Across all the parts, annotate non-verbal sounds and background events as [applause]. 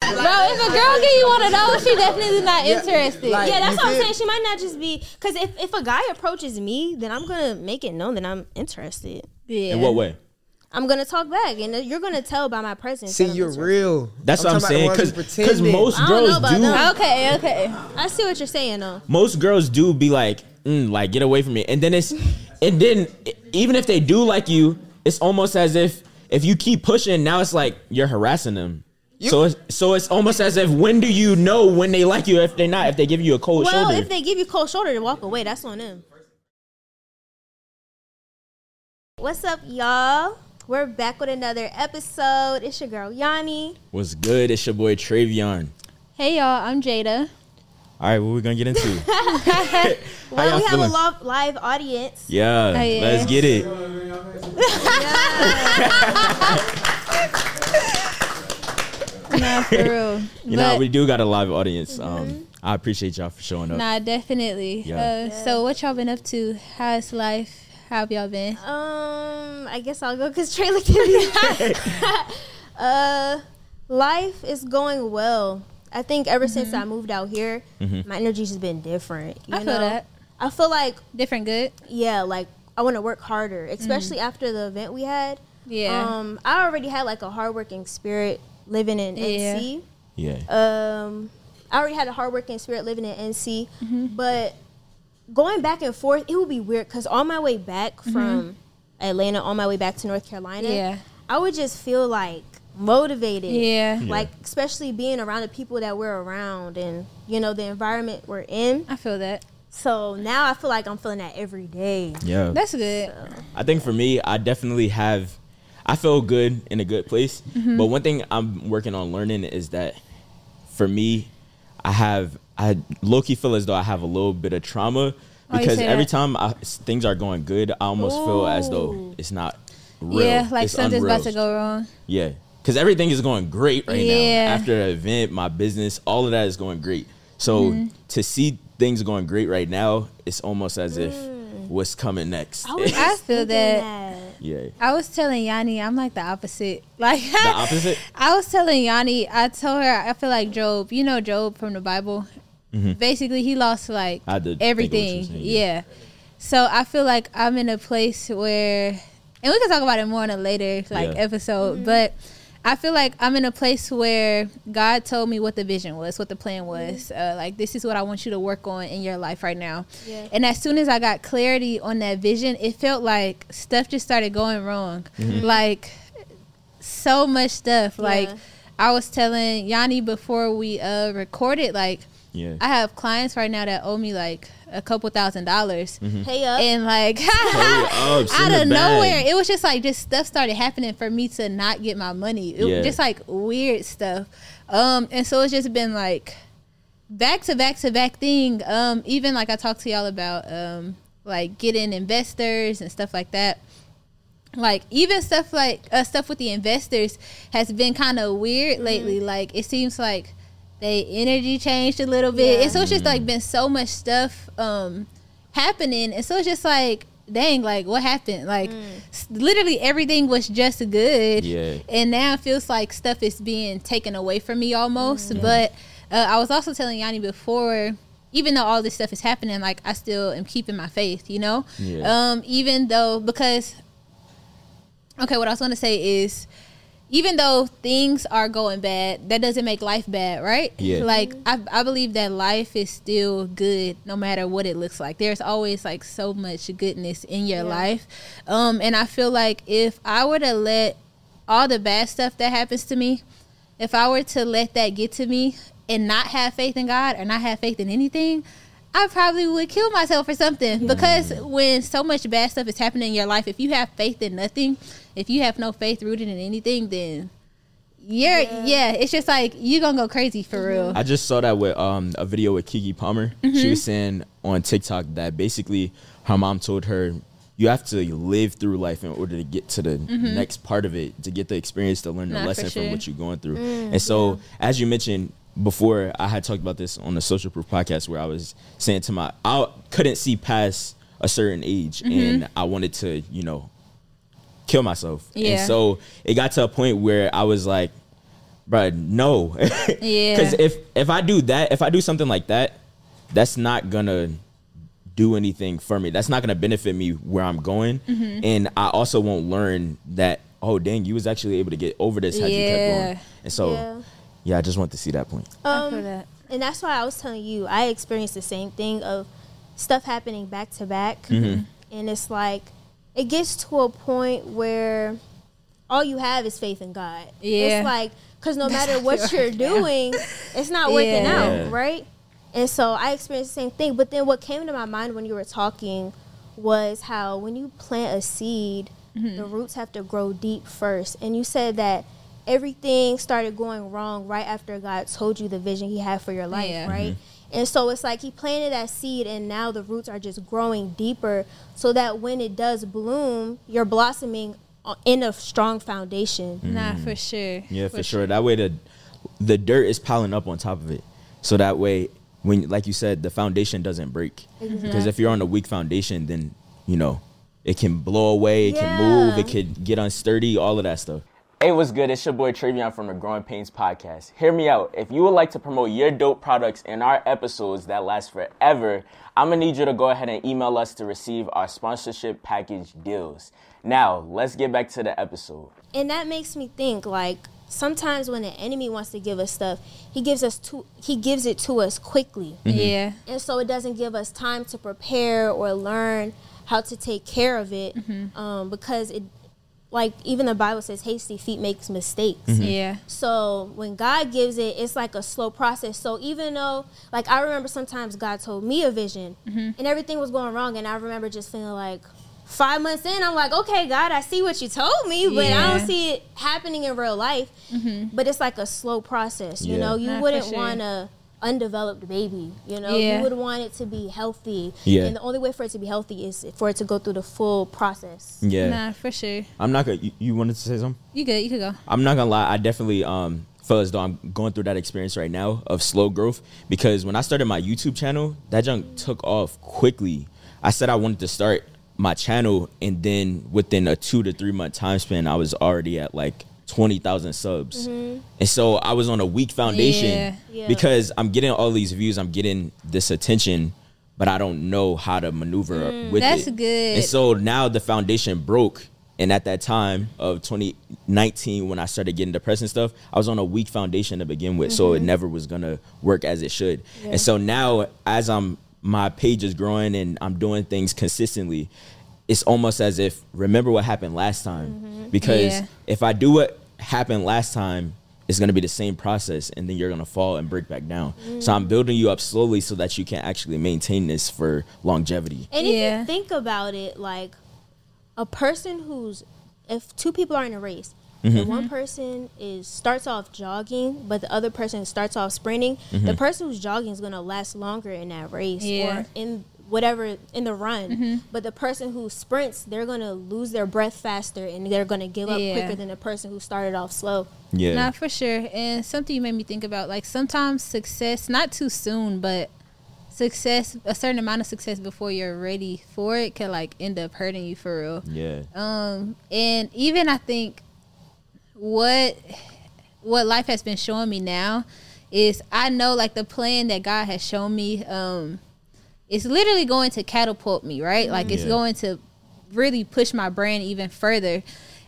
Bro, if a girl get you one of those, she definitely not interested. like- Yeah, that's what I'm saying. She might not just be because if, if a guy approaches me, then I'm gonna make it known that I'm interested. yeah. In what way? I'm gonna talk back, and you're gonna tell by my presence. See, you're interested. real. That's what I'm saying. Because ones who most I don't know girls about do. them. Okay, okay. I see what you're saying though. Most girls do be like, mm, like get away from me, and then it's, and then even if they do like you, it's almost as if if you keep pushing, now it's like you're harassing them. So it's so it's almost as if when do you know when they like you if they're not if they give you a cold shoulder Well, if they give you cold shoulder to walk away, that's on them. What's up, y'all? We're back with another episode. It's your girl Yanni. What's good? It's your boy Travion. Hey y'all, I'm Jada. All right, what we gonna get into? [laughs] Well, y'all we have feeling? a live, live audience. yeah, Oh, yeah. let's get it. [laughs] [laughs] Nah, [laughs] for real. [laughs] You know, we do got a live audience. Um, I appreciate y'all for showing up. Nah, definitely. Yeah. Uh, so what y'all been up to? How's life? How have y'all been? Um, I guess I'll go because Trey looked at me. [laughs] uh, life is going well. I think ever since I moved out here, my energy's just been different. You Mm-hmm. I feel that. I feel like Different good? yeah, like I want to work harder, especially after the event we had. Yeah. Um, I already had like a hardworking spirit living in Yeah. NC. Yeah. Um, I already had a hardworking spirit living in NC, Mm-hmm. but going back and forth, it would be weird because on my way back from Atlanta, on my way back to North Carolina, Mm-hmm. Yeah. I would just feel like motivated. Yeah. Like especially being around the people that we're around and you know the environment we're in. I feel that. So now I feel like I'm feeling that every day. Yeah. That's good. I think for me, I definitely have. I feel good in a good place. Mm-hmm. But one thing I'm working on learning is that for me, I have I low key feel as though I have a little bit of trauma Oh, because say every that? time I, things are going good, I almost feel as though it's not real. Yeah, like It's something's about to go wrong. Yeah, because everything is going great right Yeah. now. After the event, my business, all of that is going great. So Mm-hmm. to see things going great right now, it's almost as if Mm. what's coming next. I was I feel thinking that. Yeah, I was telling Yanni, I'm like the opposite. [laughs] Like the opposite. I was telling Yanni, I told her I feel like Job. You know Job from the Bible. Mm-hmm. Basically, he lost like I did think of what you were everything. saying, yeah. yeah. So I feel like I'm in a place where, and we can talk about it more in a later like Yeah. episode. Mm-hmm. But I feel like I'm in a place where God told me what the vision was, what the plan was. Uh, like this is what I want you to work on in your life right now. Yeah. And as soon as I got clarity on that vision, it felt like stuff just started going wrong. Like so much stuff. Like I was telling Yanni before we uh recorded, like Yeah, I have clients right now that owe me like a couple thousand dollars. Hey up. And like [laughs] up, out of nowhere, it was just like just stuff started happening for me to not get my money. It Yeah. was just like weird stuff. Um, and so it's just been like back to back to back thing. Um, even like I talked to y'all about um like getting investors and stuff like that. Like even stuff like uh, stuff with the investors has been kind of weird lately. Like it seems like they energy changed a little bit, Yeah. and so it's just like been so much stuff um happening, and so it's just like dang, like what happened? Like s- literally everything was just good, Yeah. and now it feels like stuff is being taken away from me almost. But uh, I was also telling Yanni before. Even though all this stuff is happening, like I still am keeping my faith, you know. Yeah. Um, even though because okay, what I was going to say is, even though things are going bad, that doesn't make life bad, right? Yeah. Like I, I believe that life is still good no matter what it looks like. There's always like so much goodness in your Yeah. life, um, and I feel like if I were to let all the bad stuff that happens to me, if I were to let that get to me and not have faith in God or not have faith in anything, I probably would kill myself or something. Because when so much bad stuff is happening in your life, if you have faith in nothing, if you have no faith rooted in anything, then you're yeah. it's just like you're gonna go crazy for mm-hmm. real. I just saw that with um a video with Keke Palmer. She mm-hmm. was saying on TikTok that basically her mom told her you have to live through life in order to get to the mm-hmm. next part of it, to get the experience, to learn the Nah, for lesson from what you're going through. Mm, and so, as you mentioned before, I had talked about this on the Social Proof podcast where I was saying to my, I couldn't see past a certain age, and I wanted to, you know, kill myself. Yeah. And so it got to a point where I was like, bruh, no. [laughs] Yeah. Because if if I do that, if I do something like that, that's not gonna do anything for me. That's not gonna benefit me where I'm going, Mm-hmm. and I also won't learn that. Oh dang, you was actually able to get over this had you kept Yeah. going. And so, Yeah. Yeah. I just want to see that point. I Um, that. and that's why I was telling you I experienced the same thing of stuff happening back to back, Mm-hmm. and it's like it gets to a point where all you have is faith in God. Yeah. it's like because no matter what you're right now. doing, it's not working Yeah. Yeah. out, right? And so I experienced the same thing. But then what came to my mind when you were talking was how when you plant a seed, Mm-hmm. the roots have to grow deep first. And you said that everything started going wrong right after God told you the vision He had for your life, Yeah. right? Mm-hmm. And so it's like He planted that seed, and now the roots are just growing deeper so that when it does bloom, you're blossoming in a strong foundation. Nah, for sure. Yeah, for, sure. That way the the dirt is piling up on top of it. So that way when like you said, the foundation doesn't break. Because if you're on a weak foundation, then you know, it can blow away, it can move, it could get unsturdy, all of that stuff. Hey, what's good? It's your boy Travion from the Growing Painz Podcast. Hear me out. If you would like to promote your dope products in our episodes that last forever, I'm gonna need you to go ahead and email us to receive our sponsorship package deals. Now, let's get back to the episode. and that makes me think like sometimes when the enemy wants to give us stuff he gives us to he gives it to us quickly Yeah. and so it doesn't give us time to prepare or learn how to take care of it um, because it like even the bible says hasty feet makes mistakes mm-hmm. Yeah. so when God gives it, it's like a slow process. So even though, like, I remember sometimes God told me a vision mm-hmm. and everything was going wrong, and I remember just feeling like five months in, I'm like, okay, God, I see what you told me, but I don't see it happening in real life. Mm-hmm. But it's like a slow process. You Yeah. know, you Nah, for wouldn't sure. want a undeveloped baby. You know, Yeah. you would want it to be healthy. Yeah. And the only way for it to be healthy is for it to go through the full process. Yeah. Nah, for sure. I'm not gonna you, you wanted to say something? You good? You could go. I'm not gonna lie, I definitely um feel as though I'm going through that experience right now of slow growth because when I started my YouTube channel, that junk took off quickly. I said I wanted to start my channel and then within a two to three month time span, I was already at like twenty thousand subs. Mm-hmm. And so I was on a weak foundation Yeah. Yeah. because I'm getting all these views, I'm getting this attention, but I don't know how to maneuver mm. with That's it. good. And so now the foundation broke. And at that time of 2019, when I started getting depressed and stuff, I was on a weak foundation to begin with. So it mm-hmm. never was going to work as it should. And so now, as I'm, my page is growing and I'm doing things consistently, it's almost as if, remember what happened last time. Because Yeah. if I do what happened last time, it's gonna be the same process, and then you're gonna fall and break back down. So I'm building you up slowly so that you can actually maintain this for longevity. And if you think about it, like a person who's if two people are in a race, Mm-hmm. and one person is starts off jogging, but the other person starts off sprinting, Mm-hmm. the person who's jogging is gonna last longer in that race Yeah. or in whatever in the run. Mm-hmm. But the person who sprints, they're gonna lose their breath faster and they're gonna give up Yeah. quicker than the person who started off slow. Yeah. not for sure. And something you made me think about, like sometimes success, not too soon, but success, a certain amount of success before you're ready for it, can like end up hurting you for real. yeah. Um, and even I think what what life has been showing me now is I know like the plan that God has shown me. Um, it's literally going to catapult me, right? Like it's Yeah. going to really push my brain even further.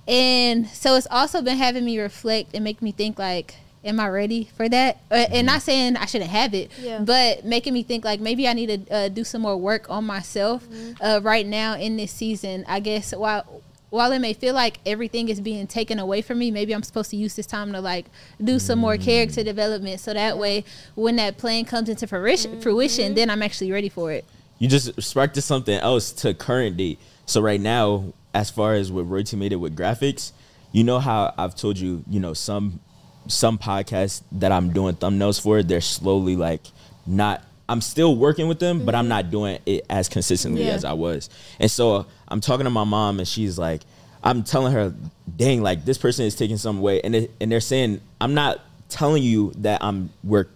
And so it's also been having me reflect and make me think like, am I ready for that? Uh, and not saying I shouldn't have it, Yeah. but making me think like maybe I need to uh, do some more work on myself uh, right now in this season. I guess while while it may feel like everything is being taken away from me, maybe I'm supposed to use this time to like do some more character mm. development, so that way when that plan comes into fruition, mm-hmm. fruition, then I'm actually ready for it. You just sparked to something else to current date. So right now, as far as what Royalty made it with graphics, you know how I've told you, you know, some some podcasts that I'm doing thumbnails for, they're slowly like not. I'm still working with them, but I'm mm-hmm. not doing it as consistently Yeah. as I was. And so I'm talking to my mom, and she's like, I'm telling her, dang, like this person is taking some away, and it, and they're saying I'm not telling you that I'm we're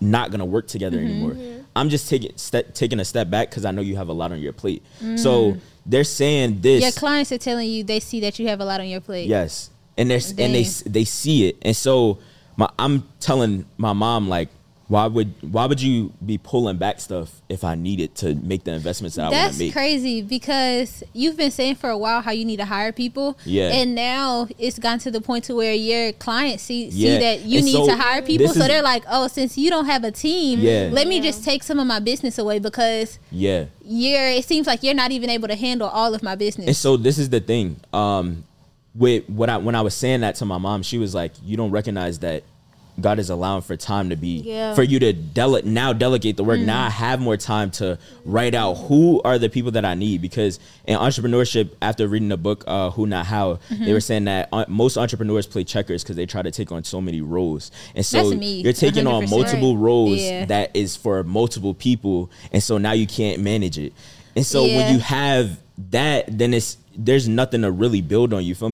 not gonna work together mm-hmm. anymore. Mm-hmm. I'm just taking ste- taking a step back because I know you have a lot on your plate. So they're saying this. Your clients are telling you they see that you have a lot on your plate. Yes, and there's and they they see it, and so my I'm telling my mom like, why would why would you be pulling back stuff if I needed to make the investments that I want That's to make? crazy because you've been saying for a while how you need to hire people. Yeah. And now it's gotten to the point to where your clients see see Yeah. that you And need so to hire people. So is- they're like, Oh, since you don't have a team, Yeah. let me Yeah. just take some of my business away because Yeah, you're it seems like you're not even able to handle all of my business. and so this is the thing. Um, with what I when I was saying that to my mom, she was like, "You don't recognize that." God is allowing for time to be Yeah. for you to dele- now delegate the work. Mm. Now I have more time to write out who are the people that I need because in entrepreneurship, after reading the book uh, "Who Not How," Mm-hmm. they were saying that uh, most entrepreneurs play checkers because they try to take on so many roles, and so you're taking on 100%. multiple roles Yeah. that is for multiple people, and so now you can't manage it. And so Yeah. when you have that, then it's there's nothing to really build on. You feel me?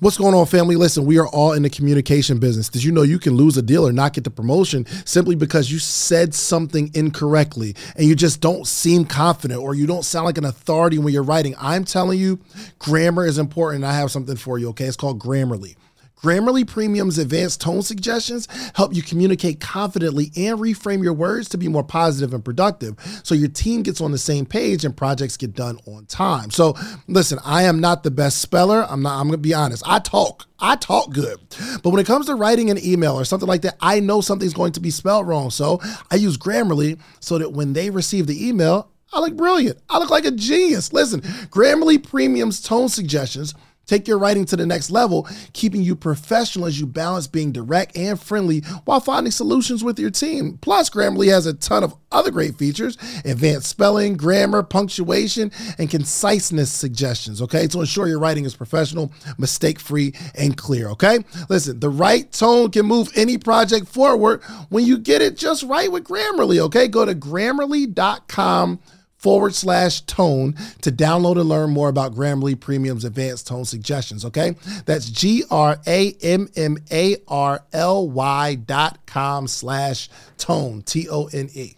What's going on, family? Listen, we are all in the communication business. Did you know you can lose a deal or not get the promotion simply because you said something incorrectly and you just don't seem confident or you don't sound like an authority when you're writing? I'm telling you, grammar is important. I have something for you, okay? It's called Grammarly. Grammarly Premium's advanced tone suggestions help you communicate confidently and reframe your words to be more positive and productive so your team gets on the same page and projects get done on time. So, listen, I am not the best speller. I'm not I'm going to be honest. I talk. I talk good. But when it comes to writing an email or something like that, I know something's going to be spelled wrong. So, I use Grammarly so that when they receive the email, I look brilliant. I look like a genius. Listen, Grammarly Premium's tone suggestions take your writing to the next level, keeping you professional as you balance being direct and friendly while finding solutions with your team. Plus, Grammarly has a ton of other great features advanced spelling, grammar, punctuation, and conciseness suggestions, okay, to ensure your writing is professional, mistake free, and clear, okay? Listen, the right tone can move any project forward when you get it just right with Grammarly, okay? Go to grammarly.com forward slash tone to download and learn more about Grammarly Premium's advanced tone suggestions. Okay. That's G R A M M A R L Y dot com slash tone, T O N E.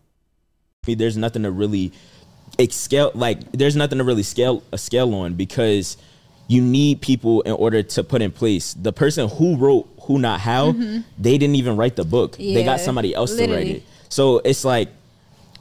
there's nothing to really scale like there's nothing to really scale a scale on because you need people in order to put in place the person who wrote who not how mm-hmm. they didn't even write the book they got somebody else to write it so it's like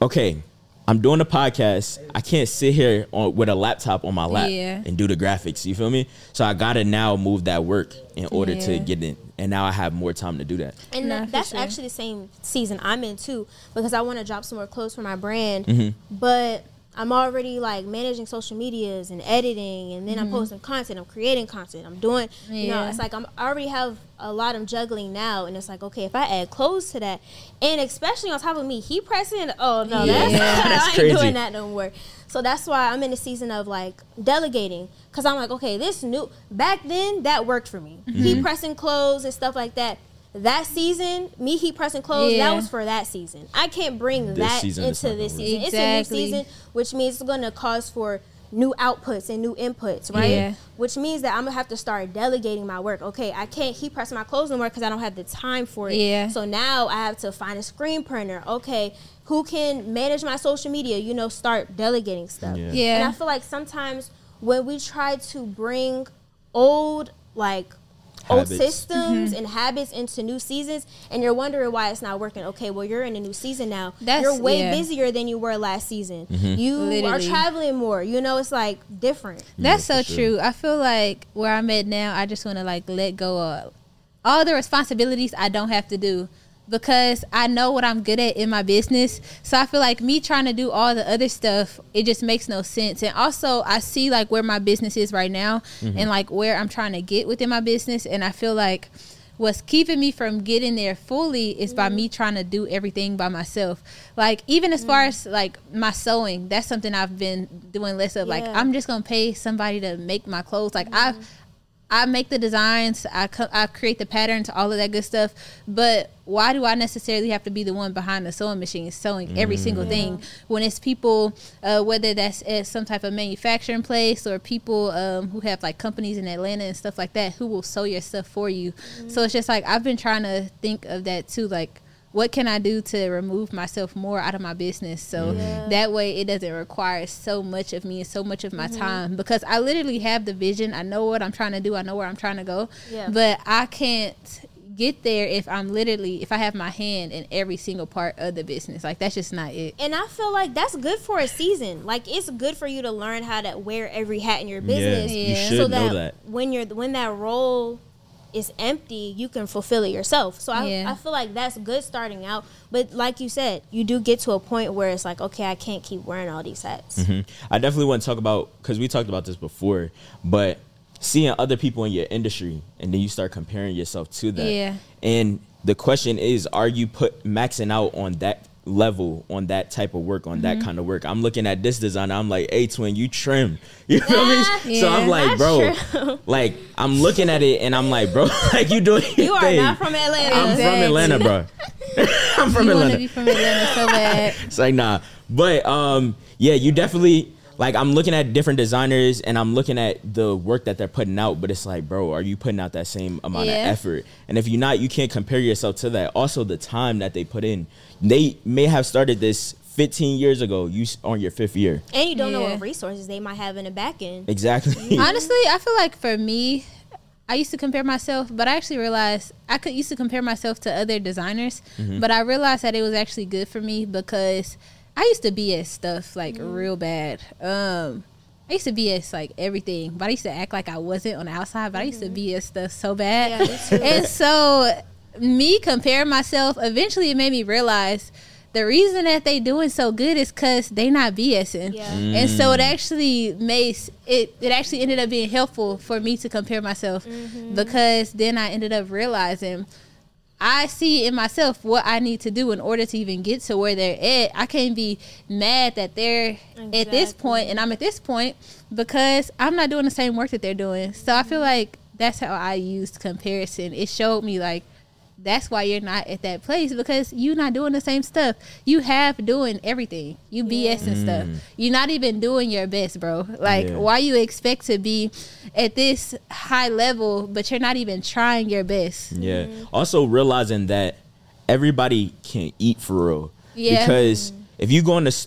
okay i'm doing a podcast i can't sit here on, with a laptop on my lap Yeah. and do the graphics you feel me so i gotta now move that work in order to get in and now i have more time to do that And Nah, that's sure. actually the same season I'm in too, because I want to drop some more clothes for my brand. Mm-hmm. But I'm already like managing social medias and editing, and then I'm posting content. I'm creating content. I'm doing, you know, Mm-hmm. It's like I'm I already have a lot of juggling now, and it's like okay, if I add clothes to that, and especially on top of me, heat pressing. Oh no, that's, Yeah. [laughs] That's I ain't crazy. doing that no more. So that's why I'm in the season of like delegating because I'm like, okay, this new back then that worked for me. Mm-hmm. Heat pressing clothes and stuff like that. That season, me heat pressing clothes, Yeah. that was for that season. I can't bring This that season into this season. work. It's a new season, which means it's gonna cause for new outputs and new inputs, right? Yeah. Which means that I'm gonna have to start delegating my work. Okay, I can't heat press my clothes no more because I don't have the time for it. Yeah. So now I have to find a screen printer. Okay, who can manage my social media? You know, start delegating stuff. Yeah. Yeah. And I feel like sometimes when we try to bring old like old systems Mm-hmm. and habits into new seasons and you're wondering why it's not working okay well you're in a new season now That's- you're way yeah. busier than you were last season Mm-hmm. you are traveling more you know it's like different That's Yeah, so sure. true. I feel like where I'm at now, I just want to like let go of all the responsibilities I don't have to do because I know what I'm good at in my business. So I feel like me trying to do all the other stuff, it just makes no sense. And also, I see like where my business is right now mm-hmm. and like where I'm trying to get within my business. And I feel like what's keeping me from getting there fully is by mm-hmm. me trying to do everything by myself. Like even as far mm-hmm. as like my sewing, that's something I've been doing less of. Like I'm just gonna pay somebody to make my clothes. Like I've I make the designs, I co- I create the patterns, all of that good stuff. But why do I necessarily have to be the one behind the sewing machine sewing every single thing when it's people, uh, whether that's at some type of manufacturing place or people um, who have like companies in Atlanta and stuff like that who will sew your stuff for you. So it's just like I've been trying to think of that too, like. What can I do to remove myself more out of my business so Yeah. that way it doesn't require so much of me and so much of my mm-hmm. time because I literally have the vision. I know what I'm trying to do. I know where I'm trying to go. Yeah. But I can't get there if I'm literally if I have my hand in every single part of the business. Like that's just not it. And I feel like that's good for a season. Like it's good for you to learn how to wear every hat in your business. you Yeah. should so know that, that. when you're when that role is empty, you can fulfill it yourself. So I, Yeah. I feel like that's good starting out. But like you said, you do get to a point where it's like, okay, I can't keep wearing all these hats. Mm-hmm. I definitely want to talk about because we talked about this before, but seeing other people in your industry and then you start comparing yourself to that. Yeah. And the question is, are you put maxing out on that level, on that type of work, on Mm-hmm. that kind of work? I'm looking at this designer. I'm like, hey, twin, you trim. [laughs] You feel me? Ah, So I'm like, bro, true. [laughs] like I'm looking at it and I'm like, bro, [laughs] like you doing You are thing. not from Atlanta. I'm from Atlanta, bro. I'm from you want Atlanta. be from Atlanta so bad. It's like nah, but um, yeah, you definitely like. I'm looking at different designers and I'm looking at the work that they're putting out. But it's like, bro, are you putting out that same amount Yeah. of effort? And if you're not, you can't compare yourself to that. Also, the time that they put in. They may have started this 15 years ago. You on your fifth year, and you don't know what resources they might have in the back end. exactly. Honestly, I feel like for me, I used to compare myself, but I actually realized I could used to compare myself to other designers, mm-hmm. but I realized that it was actually good for me because I used to BS stuff like mm. real bad. Um, I used to BS like everything, but I used to act like I wasn't on the outside, but I used to mm-hmm. BS stuff so bad. Yeah, and so me comparing myself, eventually it made me realize the reason that they doing so good is because they not BSing. Yeah. And so it mm. actually makes it it actually ended up being helpful for me to compare myself mm-hmm. because then I ended up realizing I see in myself what I need to do in order to even get to where they're at. I can't be mad that they're at this point and I'm at this point because I'm not doing the same work that they're doing. So I feel like that's how I used comparison. It showed me like that's why you're not at that place because you're not doing the same stuff. You have doing everything. You BS and stuff. Mm. You're not even doing your best, bro. Like Yeah. why you expect to be at this high level, but you're not even trying your best. Yeah. Mm-hmm. Also realizing that everybody can eat for real. Yeah. Because mm. if you go in the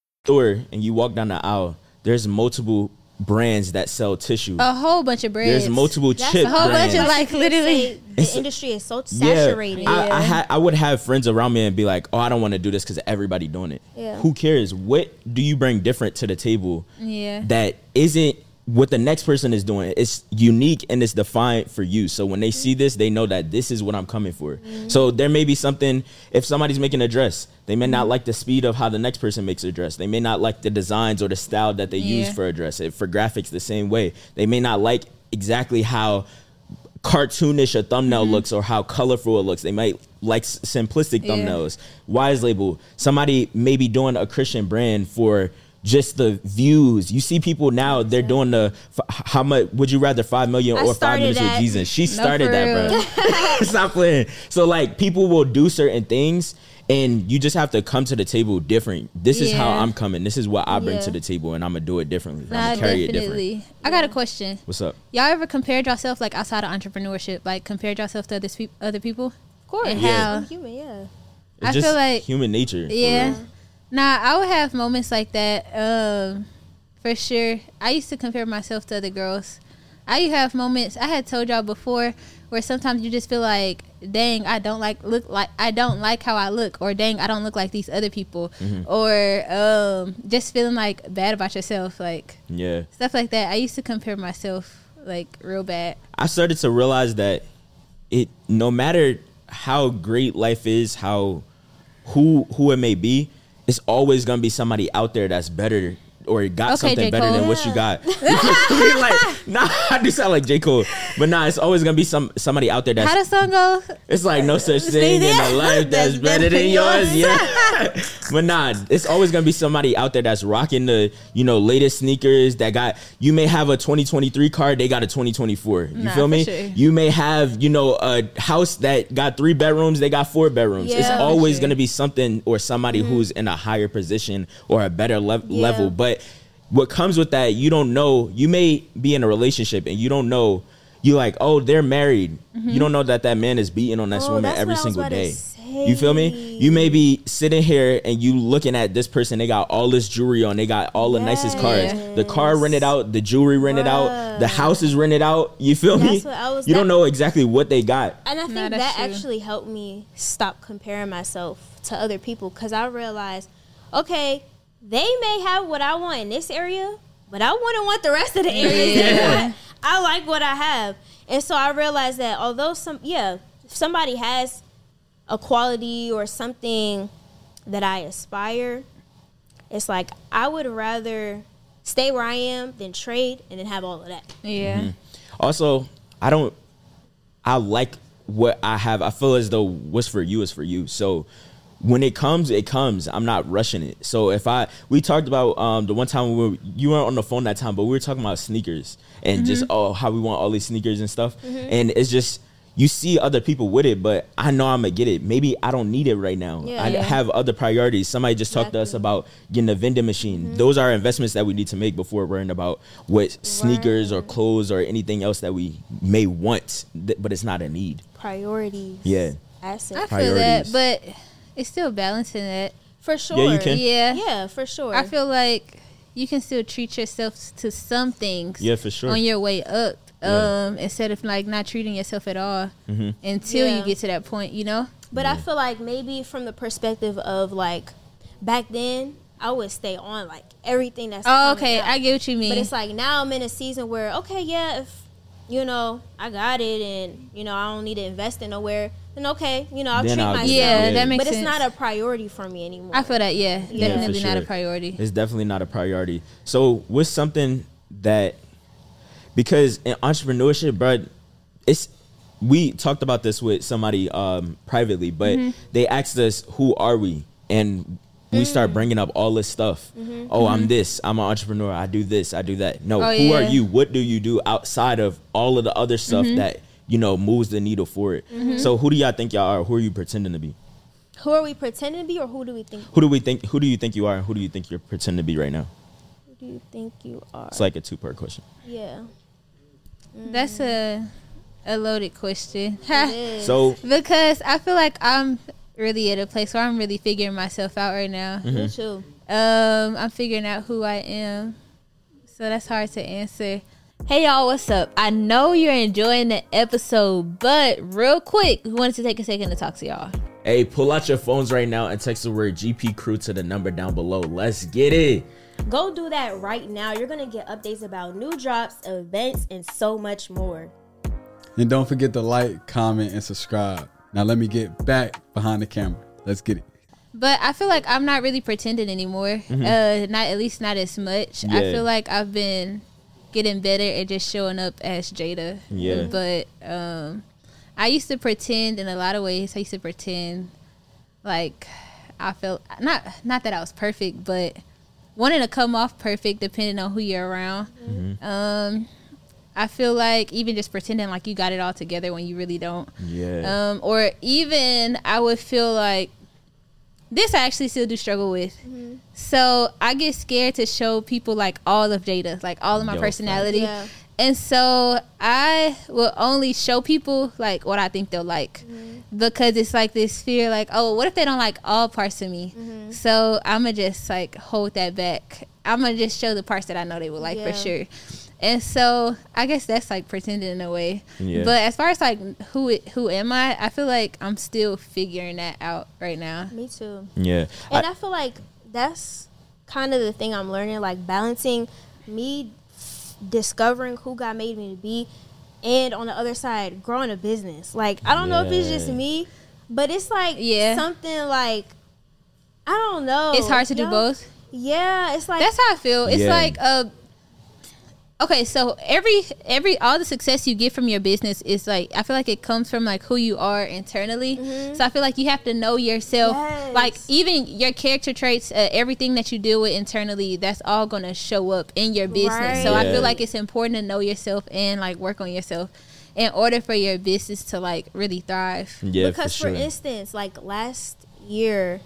Store and you walk down the aisle, there's multiple brands that sell tissue. A whole bunch of brands. There's multiple That's chip a whole bunch brands. of, like, literally- the It's- industry is so saturated. I, I, Yeah. ha- I would have friends around me and be like, "Oh, I don't want to do this because everybody doing it." Yeah. Who cares? What do you bring different to the table? Yeah. That isn't what the next person is doing. It's unique and it's defined for you. So when they see this, they know that this is what I'm coming for. So there may be something. If somebody's making a dress, they may not like the speed of how the next person makes a dress. They may not like the designs or the style that they use for a dress. If- For graphics, the same way. They may not like exactly how cartoonish a thumbnail Mm-hmm. looks or how colorful it looks. They might like simplistic Yeah. thumbnails. Wise label. Somebody may be doing a Christian brand for just the views. You see people now, they're doing the f- how much would you rather 5 million I or 5 started minutes with. Jesus? She started for that, bro. [laughs] [laughs] Stop playing. So like people will do certain things and you just have to come to the table different. This is how I'm coming. This is what I bring Yeah. to the table and I'm going to do it differently. I'm going to carry it different. definitely. I got a question. What's up? Y'all ever compared yourself like outside of entrepreneurship, like compared yourself to other, spe- other people? of course, And Yeah. how- I'm human. Yeah. It's I just feel like- human nature. Yeah. Nah, I would have moments like that. Um, for sure. I used to compare myself to other girls. I used to have moments. I had told y'all before where sometimes you just feel like, dang, I don't like look like I don't like how I look, or dang, I don't look like these other people, or um, just feeling like bad about yourself, like Yeah. stuff like that. I used to compare myself like real bad. I started to realize that it no matter how great life is, how who who it may be, it's always gonna be somebody out there that's better or you got Okay, something J. better Cole. than what you got. [laughs] like, nah, I do sound like J. Cole. But nah, it's always gonna be some somebody out there that's How the song go? it's like no such thing in a life [laughs] that's better than yours. Yeah. [laughs] but nah, it's always gonna be somebody out there that's rocking the, you know, latest sneakers that got you may have a 2023 car, they got a 2024. You Nah, feel me? sure. You may have, you know, a house that got three bedrooms, they got four bedrooms. It's Yeah. For always sure. gonna be something or somebody mm-hmm. who's in a higher position or a better lev- Yeah. level. But what comes with that, you don't know. You may be in a relationship and you don't know. You like, oh, they're married. You don't know that that man is beating on that Oh, woman every what I was single day. You feel me? You may be sitting here and you looking at this person. They got all this jewelry on. They got all the nicest cars. The car rented out. The jewelry rented out. The house is rented out. You feel me? That's what I was- you don't know exactly what they got. And I think Nah, that true. actually helped me stop comparing myself to other people because I realized, okay, they may have what I want in this area, but I wouldn't want the rest of the areas. they Yeah. want. I like what I have, and so I realized that although some, yeah, if somebody has a quality or something that I aspire, it's like I would rather stay where I am than trade and then have all of that. Yeah. Mm-hmm. Also, I don't. I like what I have. I feel as though what's for you is for you. So when it comes, it comes. I'm not rushing it. So if I we talked about um the one time we were you weren't on the phone that time, but we were talking about sneakers and just Mm-hmm. oh how we want all these sneakers and stuff. And it's just you see other people with it, but I know I'm gonna get it. Maybe I don't need it right now. Yeah. I Yeah. have other priorities. Somebody just talked to us about getting a vending machine. Those are investments that we need to make before worrying about what sneakers or clothes or anything else that we may want, th- but it's not a need. Priorities. Yeah. I Assets. feel that, Priorities. but it's still balancing it For sure. Yeah, you can. Yeah. Yeah, for sure. I feel like you can still treat yourself to some things. Yeah, for sure. On your way up, Yeah. Mm-hmm. um, instead of like not treating yourself at all until Yeah. you get to that point. You know. but I feel like maybe from the perspective of like back then, I would stay on like everything that's. Oh, okay. out. I get what you mean. But it's like now I'm in a season where okay, yeah, if you know I got it and you know I don't need to invest in nowhere, then okay, you know I'll Then treat I'll myself. yeah, Yeah. that makes but sense. it's not a priority for me anymore. I feel that. Yeah, Yeah, for definitely not a priority. It's definitely not a priority. So, what's something that because in entrepreneurship, bro, it's we talked about this with somebody um, privately, but Mm-hmm. they asked us, "Who are we?" and we Mm. start bringing up all this stuff. Oh, I'm this. I'm an entrepreneur. I do this. I do that. No, Mm-hmm. Oh, who are you? What do you do outside of all of the other stuff Mm-hmm. that you know moves the needle for it? So, who do y'all think y'all are? Who are you pretending to be? who are we pretending to be, or who do we think? Who do we think? Who do you think you are? And who do you think you're pretending to be right now? Who do you think you are? It's like a two part question. yeah, That's a a loaded question. [laughs] So because I feel like I'm really at a place where I'm really figuring myself out right now. Mm-hmm. me too. Um, I'm figuring out who I am. So that's hard to answer. Hey y'all, what's up? I know you're enjoying the episode, but real quick, we wanted to take a second to talk to y'all. Hey, pull out your phones right now and text the word GP Crew to the number down below. Let's get it. Go do that right now. You're gonna get updates about new drops, events, and so much more. And don't forget to like, comment, and subscribe. Now let me get back behind the camera. Let's get it. But I feel like I'm not really pretending anymore. Uh, not at least not as much. I Mm-hmm. Feel like I've been getting better at just showing up as Jada. Yeah. But um, I used to pretend in a lot of ways. I used to pretend like I felt not not that I was perfect, but wanting to come off perfect depending on who you're around. Mm-hmm. Um, I feel like even just pretending like you got it all together when you really don't. Yeah. Um, or even I would feel like this I actually still do struggle with. Mm-hmm. So I get scared to show people like all of Jada, like all of my Yo, personality. Yeah. And so I will only show people like what I think they'll like. Mm-hmm. Because it's like this fear, like, oh, what if they don't like all parts of me? Mm-hmm. So I'm going to just like hold that back. I'm going to just show the parts that I know they will like Yeah. for sure. And so I guess that's like pretending in a way. Yeah. But as far as like who it, who am I? I feel like I'm still figuring that out right now. Me too. yeah. And I- I, feel like that's kind of the thing I'm learning, like balancing me discovering who God made me to be, and on the other side, growing a business. Like I don't know if it's just me, but it's like Yeah. something like I don't know. It's hard to do Y'all- both. Yeah, it's like That's how I feel. It's Yeah. like uh okay, so every every all the success you get from your business is like I feel like it comes from like who you are internally. So I feel like you have to know yourself. Yes. Like even your character traits, uh, everything that you deal with internally, that's all going to show up in your business. So I feel like it's important to know yourself and like work on yourself in order for your business to like really thrive. Yeah, because for for, instance, like last year,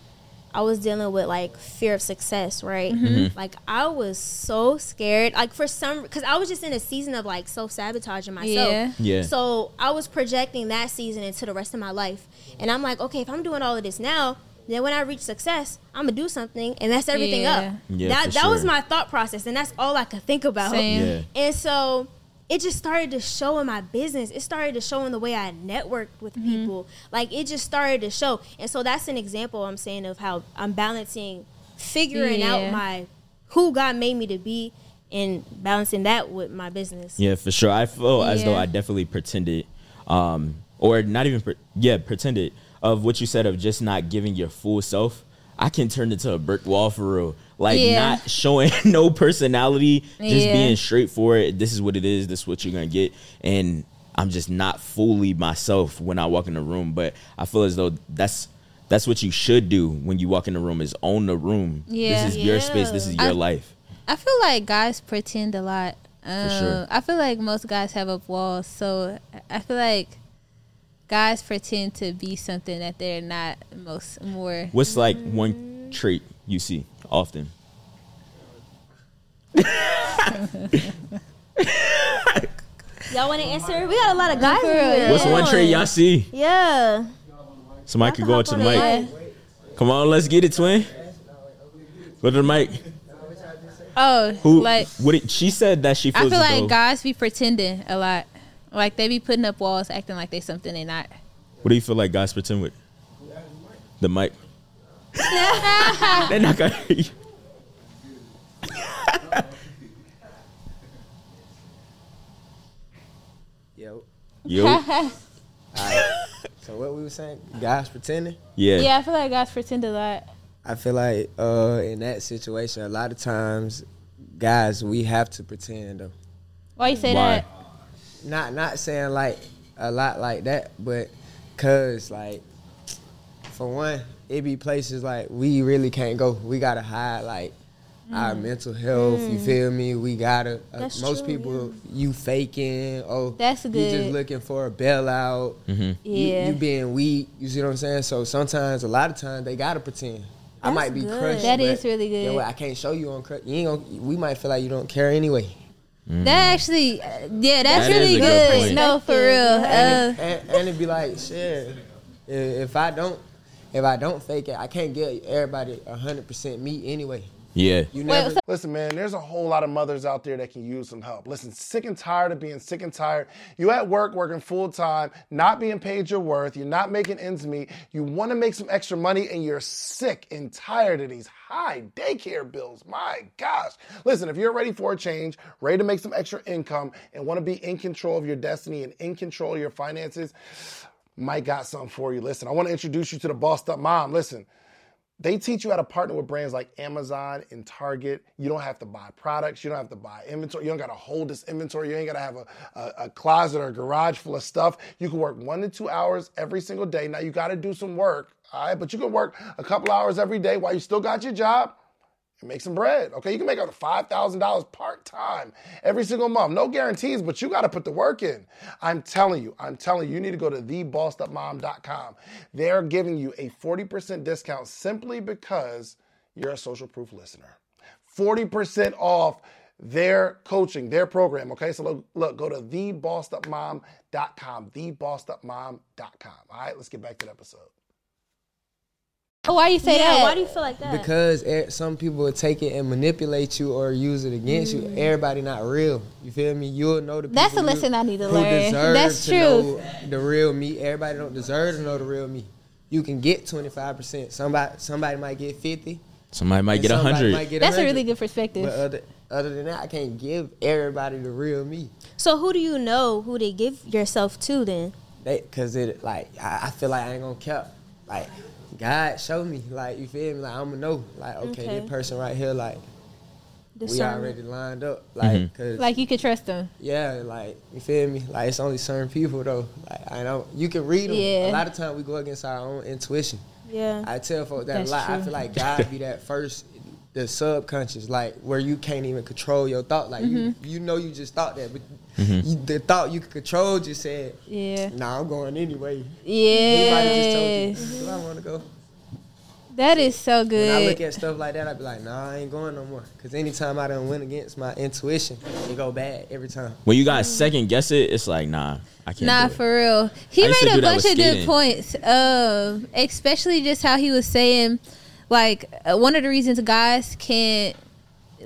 I was dealing with like fear of success, right? Mm-hmm. Like I was so scared, like for some, because I was just in a season of like self sabotaging myself. Yeah. Yeah. So I was projecting that season into the rest of my life, and I'm like, okay, if I'm doing all of this now. Then when I reach success, I'm gonna do something and mess everything Yeah. up. Yeah, that for that was my thought process, and that's all I could think about. Same. Yeah. And so it just started to show in my business. It started to show in the way I networked with Mm-hmm. people. Like it just started to show. And so that's an example I'm saying of how I'm balancing figuring Yeah. out my who God made me to be and balancing that with my business. Yeah, for sure. I feel as though I definitely pretended, um, or not even, pre- yeah, pretended of what you said of just not giving your full self. I can turn into a brick wall for real. Like Yeah. not showing [laughs] no personality, just Yeah. being straightforward. This is what it is. This is what you're gonna get, and I'm just not fully myself when I walk in the room. But I feel as though that's that's what you should do when you walk in the room is own the room. Yeah. This is your space. This is your I- life. I feel like guys pretend a lot. Um, sure. I feel like most guys have up walls, so I feel like guys pretend to be something that they're not. Most more. What's like one trait you see often? Y'all want to answer? We got a lot of guys in here. What's one trait y'all see? Yeah. Somebody could go out to the mic. it. Come on, let's get it, twin. Go to the mic. Oh, Who? like what? It, she said that she I feel like though. guys be pretending a lot. Like they be putting up walls, acting like they something they not. What do you feel like guys pretend with? The mic. They're not gonna hear. Yo. Yo. [laughs] So what we were saying? Guys pretending. Yeah. Yeah, I feel like guys pretend a lot. I feel like uh, in that situation, a lot of times, guys, we have to pretend. Though. Why you say Why? that? Not not saying like a lot like that, but cause like for one, it be places like we really can't go. We gotta hide like our mental health. You feel me? We gotta. Uh, That's most true, people, you faking. Oh, That's You just looking for a bailout. You, Yeah. you being weak. You see what I'm saying? So sometimes, a lot of times, they gotta pretend. I might be good. crushed. That but is really good. You know what? I can't show you on crush. You ain't gonna, we might feel like you don't care anyway. That actually, uh, yeah, that's That is really good good. No, for real. Uh, and, and, and it'd be like, shit. If, if I don't, if I don't fake it, I can't get everybody hundred percent me anyway. Yeah. You Wait, so- Listen, man, there's a whole lot of mothers out there that can use some help. Listen, sick and tired of being sick and tired. You at work working full time, not being paid your worth, you're not making ends meet, you want to make some extra money, and you're sick and tired of these high daycare bills. My gosh. Listen, if you're ready for a change, ready to make some extra income, and want to be in control of your destiny and in control of your finances, Mike got something for you. Listen, I want to introduce you to the bossed up mom. Listen. They teach you how to partner with brands like Amazon and Target. You don't have to buy products. You don't have to buy inventory. You don't got to hold this inventory. You ain't got to have a, a, a closet or a garage full of stuff. You can work one to two hours every single day. Now, you got to do some work, all right? But you can work a couple hours every day while you still got your job and make some bread. Okay, you can make up to five thousand dollars part time every single month. No guarantees, but you got to put the work in. I'm telling you, I'm telling you, you need to go to thebossedupmom.com. They're giving you a forty percent discount simply because you're a social proof listener. Forty percent off their coaching, their program. Okay, so look, look go to thebossedupmom.com, thebossedupmom.com. All right, let's get back to the episode. Oh, why do you say yeah, that? why do you feel like that? Because e- some people will take it and manipulate you or use it against you. Mm. Everybody not real. You feel me? You'll know the people That's a you- lesson I need to learn. [laughs] That's to true. know the real me. Everybody don't deserve to know the real me. You can get 25%. Somebody somebody might get 50. Somebody might get a somebody hundred. That's a really good perspective. But other other than that, I can't give everybody the real me. So who do you know who to give yourself to then? They, cause it like I, I feel like I ain't gonna cap. Like God showed me, like you feel me. Like I'm gonna know, like okay, Okay. this person right here, like we already lined up, like mm-hmm. cause like you could trust them. yeah, like you feel me. Like it's only certain people though. Like I know you can read them. Yeah. A lot of times we go against our own intuition. Yeah. I tell folks that That's a lot. I feel like God be that first, the subconscious, like where you can't even control your thought. Like you, Mm-hmm. you know, you just thought that, but you, the thought you could control just said, Yeah. "Nah, I'm going anyway." Yeah. Anybody just told you, "Do I want to go?" That is so good. When I look at stuff like that, I'd be like, "Nah, I ain't going no more." Cause anytime I done went against my intuition, it go bad every time. When you guys second guess it, it's like nah, I can't. Nah, do it. for real. He I made a bunch of good points. Um, especially just how he was saying, like uh, one of the reasons guys can't,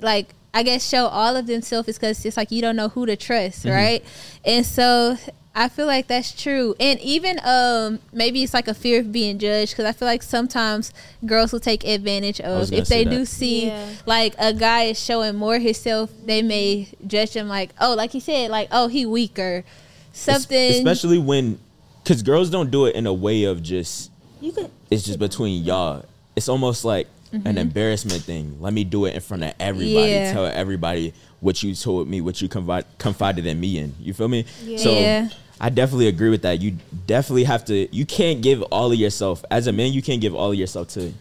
like I guess, show all of themselves is because it's like you don't know who to trust, Mm-hmm. right? And so I feel like that's true. And even um, maybe it's like a fear of being judged because I feel like sometimes girls will take advantage of if they say do see Yeah. like a guy is showing more himself, they may judge him like, oh, like he said, like oh he weaker, something. Es- especially when, because girls don't do it in a way of just You could. it's just between y'all. It's almost like an embarrassment thing. Let me do it in front of everybody. Mm-hmm. Yeah. Tell everybody what you told me, what you confide, confided in me in. You feel me? Yeah. So I definitely agree with that. You definitely have to. You can't give all of yourself as a man. You can't give all of yourself to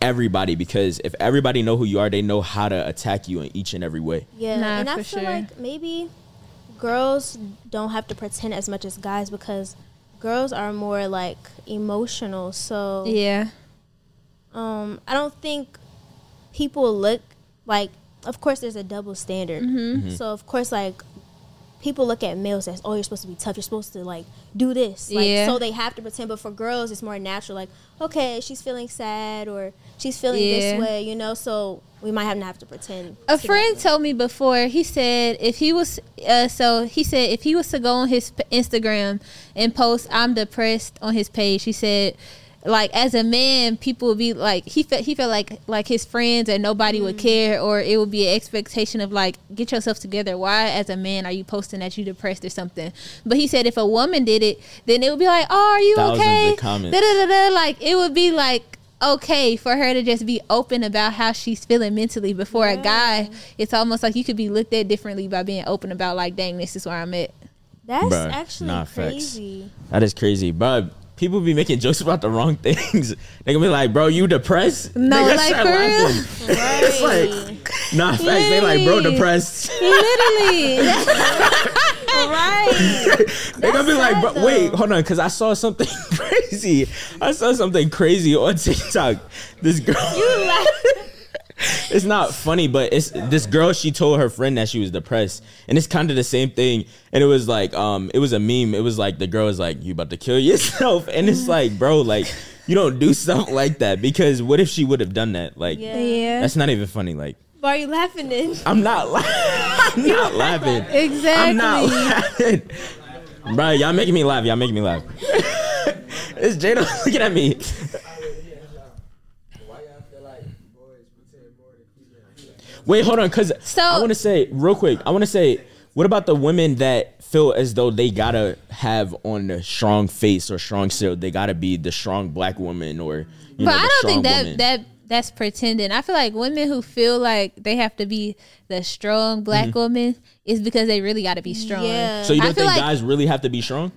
everybody because if everybody know who you are, they know how to attack you in each and every way. Yeah, Nah, and I feel sure. like maybe girls don't have to pretend as much as guys because girls are more like emotional. So yeah, um, I don't think people look like. Of course, there's a double standard. Mm-hmm. So of course, like people look at males as, oh, you're supposed to be tough. You're supposed to like do this. Like, Yeah. So they have to pretend. But for girls, it's more natural. Like, okay, she's feeling sad or she's feeling Yeah. this way. You know. So we might have to have to pretend. a to friend that. told me before. He said if he was, uh, so he said if he was to go on his Instagram and post "I'm depressed" on his page, he said. Like as a man, people would be like he felt he felt like like his friends and nobody would mm. care, or it would be an expectation of like get yourself together. Why, as a man, are you posting that you depressed or something? But he said if a woman did it, then it would be like, oh, are you Thousands okay? Da-da-da-da. Like it would be like okay for her to just be open about how she's feeling mentally before a guy it's almost like you could be looked at differently by being open about like dang this is where i'm at That's Bruh, actually nah, facts. crazy. That is crazy, bro. People be making jokes about the wrong things. [laughs] They gonna be like, "Bro, you depressed?" No, Nigga like, for real? laughing. it's like, nah, facts. They like, bro, depressed. literally [laughs] right. They gonna be like, sad, bro, though. wait, hold on, because I saw something [laughs] crazy. I saw something crazy on TikTok. This girl, [laughs] it's not funny, but it's this girl. She told her friend that she was depressed, and it's kind of the same thing. And it was like, um, it was a meme. It was like the girl was like, "You about to kill yourself," [laughs] and it's like, bro, like you don't do stuff like that because what if she would have done that? Like, Yeah. yeah that's not even funny. Like, Why are you laughing then? I'm not, la- [laughs] I'm not laughing. exactly I'm not laughing. Bro, y'all making me laugh. Y'all making me laugh. it's Jada looking at me. Wait, hold on, cause So- I want to say real quick. I want to say, what about the women that feel as though they gotta have on a strong face or strong still? They gotta be the strong black woman or. You but know, i don't think that woman. that that's pretending i feel like women who feel like they have to be the strong black Mm-hmm. woman is because they really got to be strong Yeah. So you I don't feel think like- guys really have to be strong?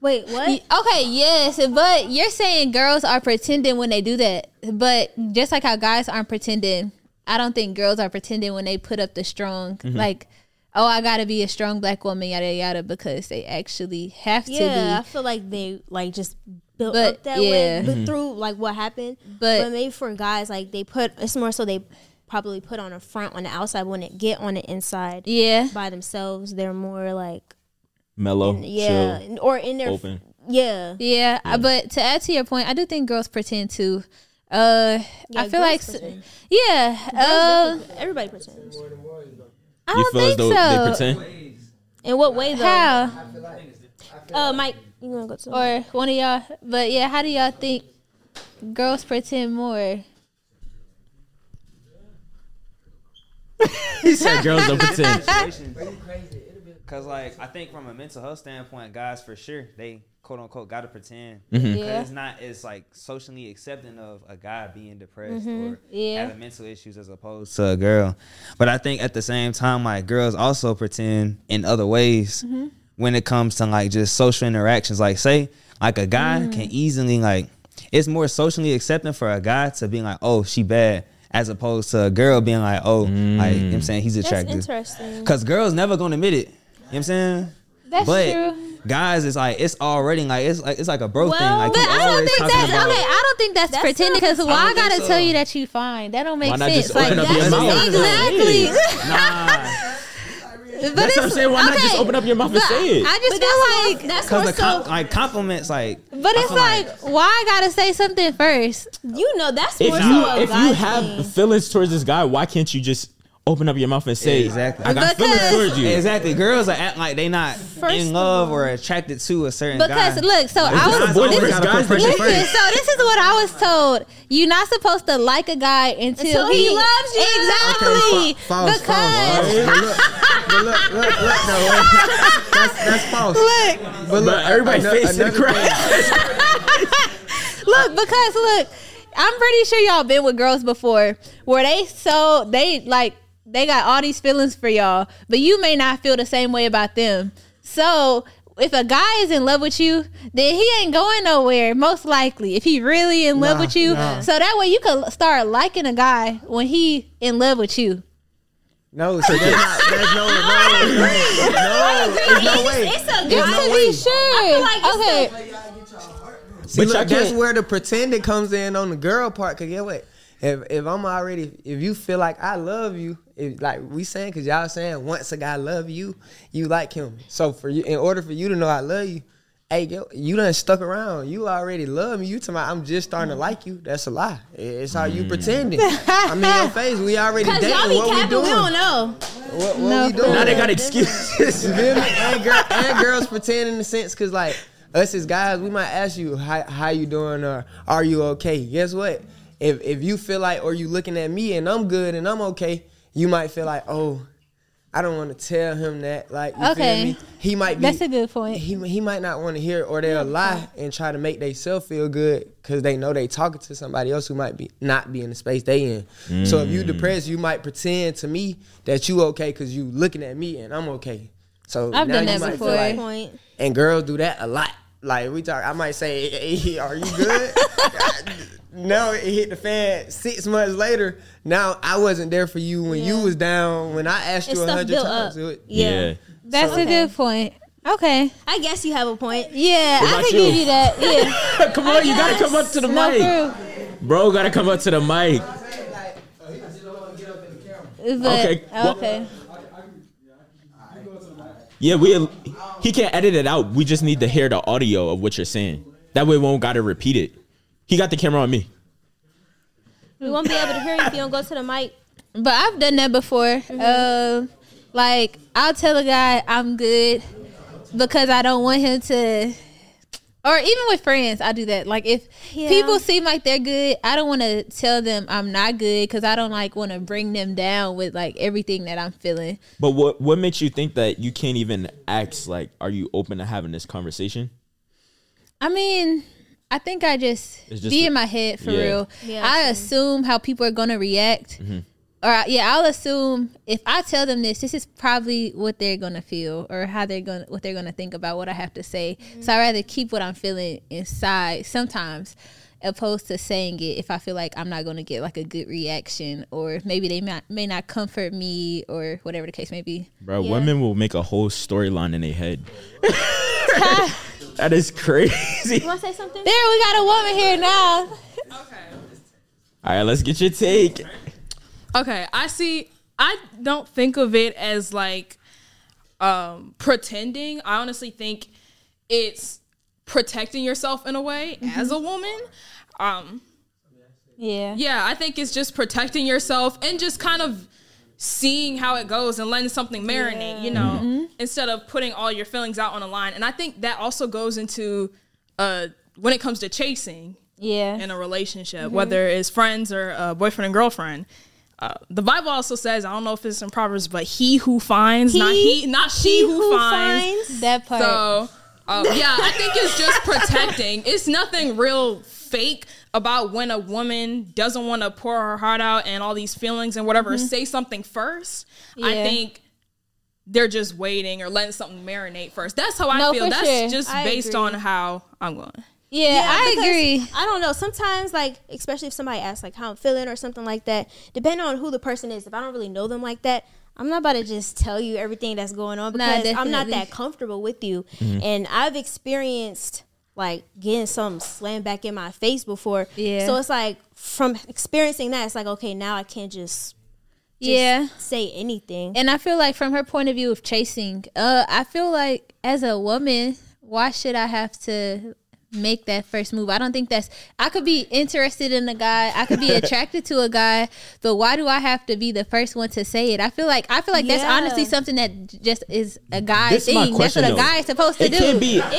Wait, what? Okay, yes, but you're saying girls are pretending when they do that. But just like how guys aren't pretending, I don't think girls are pretending when they put up the strong, Mm-hmm. like, oh, I gotta be a strong black woman, yada yada, because they actually have to be yeah, I feel like they like just built But, up that yeah. way Mm-hmm. but through like what happened. But- But, maybe for guys, like they put it's more so they probably put on a front on the outside when it get on the inside. Yeah, by themselves. They're more like Mellow, yeah, chill, or in their open. yeah. yeah, uh, But to add to your point, I do think girls pretend too. Uh, yeah, I feel like, pretend. yeah. Uh, everybody pretends. I don't think so. They pretend. In what way though? How? Uh, Mike, you wanna go to or one of y'all? But yeah, how do y'all think girls pretend more? he said girls don't pretend. [laughs] Cause like I think from a mental health standpoint, guys for sure they quote unquote gotta pretend. Mm-hmm. Cause Yeah. it's not as like socially accepting of a guy being depressed or Mm-hmm. Yeah. having mental issues as opposed to a girl. But I think at the same time, like girls also pretend in other ways Mm-hmm. when it comes to like just social interactions. Like say like a guy Mm. can easily like it's more socially accepting for a guy to be like, oh, she bad. As opposed to a girl being like, oh, like, you know what I'm saying he's That's attractive. interesting. Cause girls never gonna admit it. You know what I'm saying? That's but true. guys, it's like it's already like it's like it's like a bro thing. Like But I don't think talking that's about. okay. I don't think that's, That's pretending because why I don't gotta so. tell you that you fine? That don't make Why not sense. just like open up that's your mouth? exactly. Nah, But That's what I'm saying. Why not just open up your mouth and say it? I just But feel that's like, that's cause the com- so. like compliments, like. but it's feel like, why I gotta say something first? You know, that's if more you so if you have thing. feelings towards this guy, why can't you just open up your mouth and say Exactly. I got feelings towards you? Exactly. Girls are act like they not First in love or attracted to a certain guy. Because guy. look, so I this was a boy this is- guys Listen, first. so this is what I was told. You're not supposed to like a guy until, Until he loves you. Exactly. false, because But look, look, look, no, that's that's false. look, But But everybody ano- face to the crowd. [laughs] look, because look, I'm pretty sure y'all been with girls before where they so they like they got all these feelings for y'all, but you may not feel the same way about them. So if a guy is in love with you, then he ain't going nowhere. Most likely, if he really in love Nah, with you, nah. so that way you could start liking a guy when he in love with you. No, so there's not, there's no, no, no, no, there's no way. It's a Just guy to be sure. I feel like it's okay. See, But y'all look, that's where the pretending comes in on the girl part. Cause get what? If if I'm already, if you feel like I love you, if like we saying, cause y'all saying once a guy love you, you like him. So for you, in order for you to know I love you, hey, yo, you done stuck around. You already love me. You to my, I'm just starting to mm-hmm. like you. That's a lie. It's how you mm. pretending. [laughs] I mean, in your face. We already dating. y'all be What we doing? we don't know. What, what No. we doing? now they got excuses. You feel me? And, girl, and girls pretend in the sense because like us as guys, we might ask you how how you doing or are you okay? Guess what? If if you feel like or you looking at me and I'm good and I'm okay, you might feel like oh. I don't want to tell him that. Like, you Okay. feel me? He might be. That's a good point. He he might not want to hear, it, or they'll lie and try to make themselves feel good because they know they talking to somebody else who might be not be in the space they in. So if you mm. depressed, you might pretend to me that you okay because you looking at me and I'm okay. So I've now done you that might before. like- Point. and girls do that a lot. Like we talk, I might say, hey, [laughs] "Are you good?" [laughs] no, it hit the fan six months later. Now I wasn't there for you when you was down. When I asked And you a hundred times, it- Yeah. That's Okay. a good point. Okay. I guess you have a point. Yeah, I about can you? give you that. [laughs] Yeah. come on, you gotta come up to the no mic, proof. bro. Gotta come up to the mic. But, Okay, well- okay. Yeah, we. He can't edit it out. We just need to hear the audio of what you're saying. That way, we won't gotta repeat it. He got the camera on me. We won't be able to hear you if you don't go to the mic. But I've done that before. Uh, like I'll tell a guy I'm good because I don't want him to. Or even with friends, I do that. Like if Yeah. people seem like they're good, I don't want to tell them I'm not good because I don't like want to bring them down with like everything that I'm feeling. But what what makes you think that you can't even ask like, are you open to having this conversation? I mean, I think I just, just be a- in my head for Yeah. real. Yeah, I same. assume how people are gonna react, Mm-hmm. Or uh, yeah, I'll assume if I tell them this, this is probably what they're gonna feel or how they're gonna what they're gonna think about what I have to say. So I rather keep what I'm feeling inside sometimes. Opposed to saying it if I feel like I'm not gonna get like a good reaction or maybe they may, may not comfort me or whatever the case may be. Bro, Yeah. women will make a whole storyline in their head. [laughs] that is crazy. You want to say something? There, we got a woman here now. Okay. All right, let's get your take. Okay, I see. I don't think of it as like um, pretending. I honestly think it's protecting yourself in a way as a woman. Um, Yeah. yeah, I think it's just protecting yourself and just kind of seeing how it goes and letting something marinate, you know, instead of putting all your feelings out on a line. And I think that also goes into uh, when it comes to chasing Yeah. in a relationship, whether it's friends or uh, boyfriend and girlfriend. Uh, the Bible also says I don't know if it's in Proverbs, but he who finds, not He- he, not she, who, finds. That part. So, um, yeah, I think it's just protecting. It's nothing real fake about when a woman doesn't want to pour her heart out and all these feelings and whatever, say something first. I think they're just waiting or letting something marinate first. That's how I No, feel. That's sure. just I based agree. on how I'm going. Yeah, I agree. I don't know. Sometimes, like, especially if somebody asks, like, how I'm feeling or something like that, depending on who the person is, if I don't really know them like that, I'm not about to just tell you everything that's going on Nah, because I'm not that comfortable with you. And I've experienced, like, getting something slammed back in my face before. Yeah. So it's like, from experiencing that, it's like, okay, now I can't just, just Yeah. say anything. And I feel like from her point of view of chasing, uh, I feel like as a woman, why should I have to make that first move? I don't think that's I could be interested in a guy, I could be [laughs] attracted to a guy, but why do I have to be the first one to say it? I feel like I feel like that's honestly something that just is a guy This is my thing. That's question, what a guy is supposed to It do. can't be. [laughs]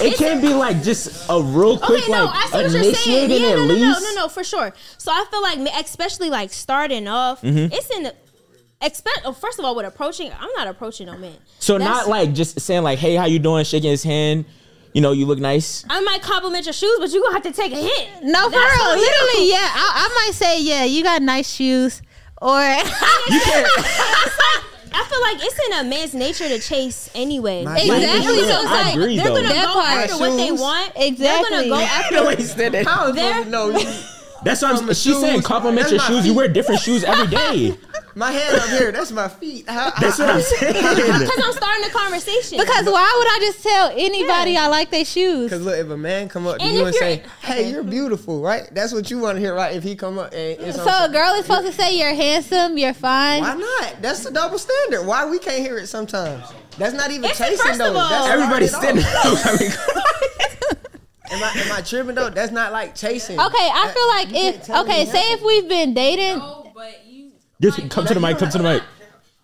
It can't be like just a real quick Okay, no, I like see what you're saying. initiating Yeah, at no, no, least. no, no, no, for sure. So I feel like, especially like starting off, Mm-hmm. it's in the expect. Oh, first of all, with approaching, I'm not approaching no man. So That's- not like just saying like, "Hey, how you doing?" Shaking his hand. You know, you look nice. I might compliment your shoes, but you're gonna have to take a hit. No, for real. on you. Literally, yeah. I, I might say, yeah, you got nice shoes. Or [laughs] I feel like it's in a man's nature to chase anyway. My Exactly, they're so gonna- it's I like, agree they're though. gonna That go part. after what they want. Exactly. They're gonna go [laughs] after. How am I supposed There- to know you? That's what I'm. From the She's saying compliment your my shoes. You wear different shoes every day. [laughs] My hand up here, that's my feet. How, That's what I'm saying. Because I'm starting a conversation. because why would I just tell anybody I like their shoes? Cause look, if a man come up to And you and say, "Hey, you're beautiful," right? That's what you want to hear, right? If he come up and it's So a girl is supposed to say you're handsome, you're fine. why not? That's the double standard. Why we can't hear it sometimes? That's not even It's chasing first though. all- That's Everybody's starting it standing [laughs] I mean, [laughs] Am I, am I tripping though? That's not like chasing. Okay, I feel like you if okay, say nothing. if we've been dating, but you just come to the mic. Come to the mic.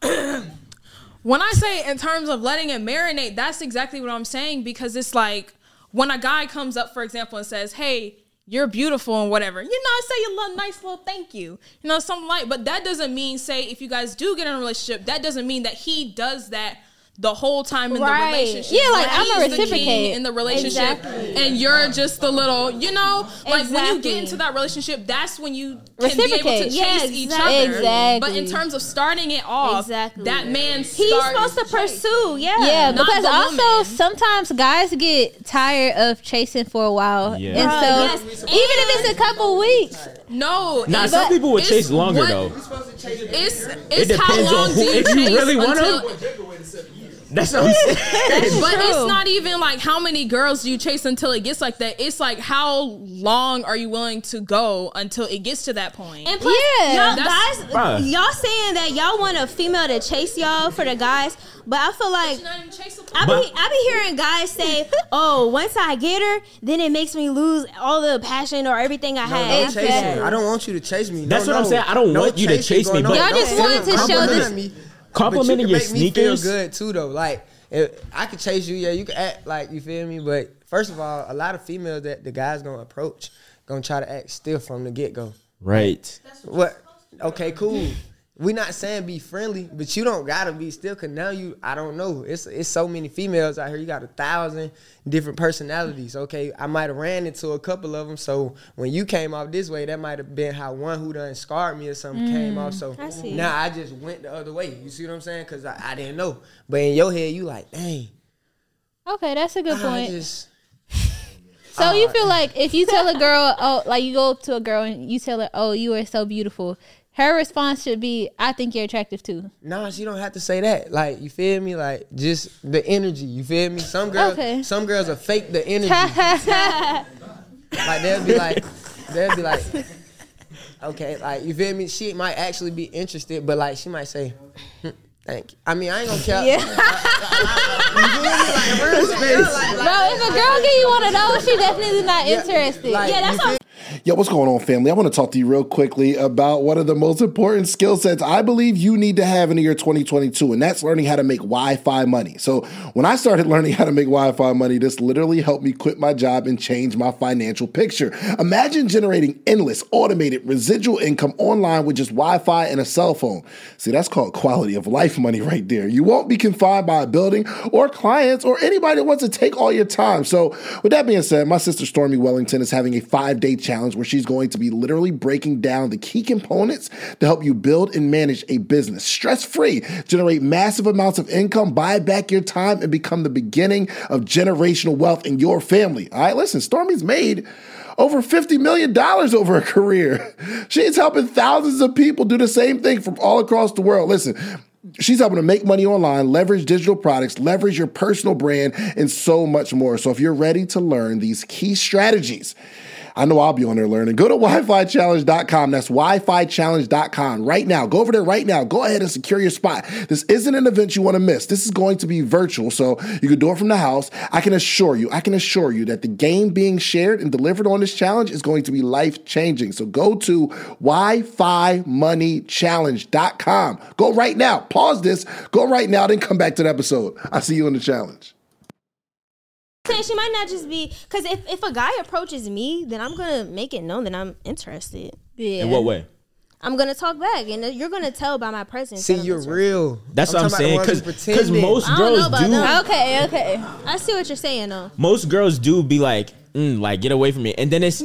[coughs] when I say in terms of letting it marinate, that's exactly what I'm saying because it's like when a guy comes up, for example, and says, "Hey, you're beautiful" and whatever, you know, say a little nice little thank you, you know, something like. But that doesn't mean, say, if you guys do get in a relationship, that doesn't mean that he does that the whole time in Right. the relationship. Yeah, like, He's I'ma the reciprocate. in the relationship, Exactly. and you're just the little, you know, like when you get into that relationship, that's when you can be able to Reciprocate. chase Yeah, each exactly. But in terms of starting it off, Exactly. that man He's supposed to pursue. Yeah. yeah, because also woman. sometimes guys get tired of chasing for a while, Yeah. and Bruh, so yes. even if it's a couple weeks, No, Nah, it's- some people would chase longer what- though. It's It it's how depends long on do you If you really want until- them, that's what I'm saying. But it's not even like how many girls do you chase until it gets like that. It's like how long are you willing to go until it gets to that point. And plus, Yeah. y'all guys, Bruh. y'all saying that y'all want a female to chase y'all for the guys, but I feel like Not even. I But- be I be hearing guys say, [laughs] "Oh, once I get her, then it makes me lose all the passion or everything I No, had." no after chasing. that." I don't want you to chase me. That's no, what I'm saying. I don't No want you to chase me, but- Y'all just Don't wanted to show this- me, Complimenting but you your can make me feel good too, though. Like if I could chase you, yeah, you can act like you feel me. But first of all, a lot of females that the guys gonna approach gonna try to act stiff from the get go. Right. What? Okay, cool. We not saying be friendly, but you don't gotta be still. Cause now you, I don't know. It's it's so many females out here. You got a thousand different personalities. Okay, I might have ran into a couple of them. So when you came off this way, that might have been how one who done scarred me or something came off. Mm, so I now I just went the other way. You see what I'm saying? Cause I, I didn't know. But in your head, you like, dang. okay, that's a good I point. just [laughs] So you ah. feel like if you tell a girl, oh, like you go up to a girl and you tell her, oh, you are so beautiful, her response should be, I think you're attractive too. Nah, she don't have to say that. Like, you feel me? Like, just the energy. You feel me? Some girls, Okay. some girls are fake the energy. [laughs] Like they'll be like, they'll be like, okay, like you feel me? She might actually be interested, but like she might say, "Hmm, thank you. I mean, I ain't gonna care. Yeah. [laughs] Like. Like, like, [laughs] Bro, if a girl give you one of those, she definitely not Yeah, interested. Yeah, that's what- feel- Yo, what's going on, family? I want to talk to you real quickly about one of the most important skill sets I believe you need to have in the year 2022, and that's learning how to make Wi Fi money. So, when I started [laughs] learning how to make Wi Fi money, this literally helped me quit my job and change my financial picture. Imagine generating endless, automated, residual income online with just Wi Fi and a cell phone. See, that's called quality of life money right there. You won't be confined by a building or clients or anybody that wants to take all your time. So, with that being said, my sister Stormy Wellington is having a five day challenge where she's going to be literally breaking down the key components to help you build and manage a business stress free, generate massive amounts of income, buy back your time, and become the beginning of generational wealth in your family. All right, listen, Stormy's made over $50 million over a career. [laughs] She's helping thousands of people do the same thing from all across the world. Listen, She's helping to make money online, leverage digital products, leverage your personal brand, and so much more. So if you're ready to learn these key strategies, I know I'll be on there learning. Go to WiFiChallenge.com. That's WiFiChallenge.com right now. Go over there right now. Go ahead and secure your spot. This isn't an event you want to miss. This is going to be virtual, so you can do it from the house. I can assure you, I can assure you that the game being shared and delivered on this challenge is going to be life changing. So go to WiFiMoneyChallenge.com. Go right now. Pause this. Go right now, then come back to the episode. I'll see you in the challenge. Saying she might not just be because if, if a guy approaches me, then I'm gonna make it known that I'm interested. Yeah. In what way? I'm gonna talk back, and you're gonna tell by my presence. See, you're interested. real. That's what I'm saying. about the Because ones who most I don't know girls about do. them. Okay, okay. I see what you're saying though. most girls do be like, mm, like get away from me, and then it's,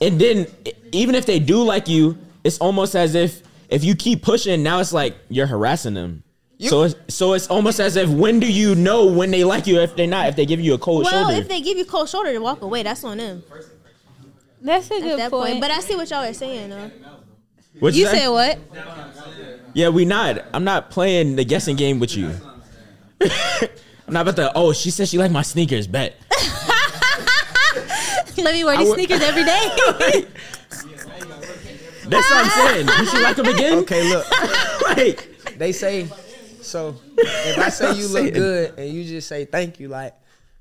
and then even if they do like you, it's almost as if if you keep pushing, now it's like you're harassing them. So it's so it's almost as if when do you know when they like you if they're not if they give you a cold Well, shoulder. if they give you cold shoulder to walk away, that's on them That's a at good that point. point. But I see what y'all are saying though. What'd you say? said what? Yeah, we not. I'm not playing the guessing game with you. [laughs] I'm not about to. Oh, she said she like my sneakers. Bet. [laughs] Let me wear these would- sneakers every day. [laughs] That's what I'm saying. Did she like them again? Okay, look. like, They say, so if I [laughs] say you look good and you just say thank you, like,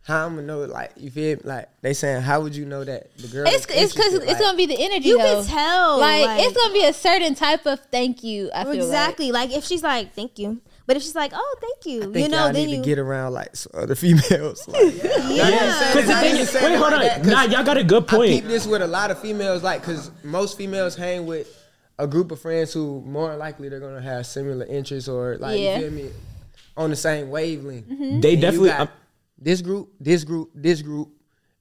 how I'm gonna know, like, you feel me? Like, they saying, how would you know that the girl it's it's because interested? it's Like, gonna be the energy. You though. can tell, Like, like- it's gonna be a certain type of thank you. I feel Exactly. Like. if she's like, "Thank you," but if she's like, "Oh, thank you," think you know, y'all then need you to get around like s- other [laughs] females. Like, yeah. Because the thing is, wait, hold on. Nah, y'all got a good I peep point. this with a lot of females, like, cause most females hang with a group of friends who more likely they're gonna have similar interests or like Yeah. you feel me on the same wavelength. They And definitely. got this group, this group, this group.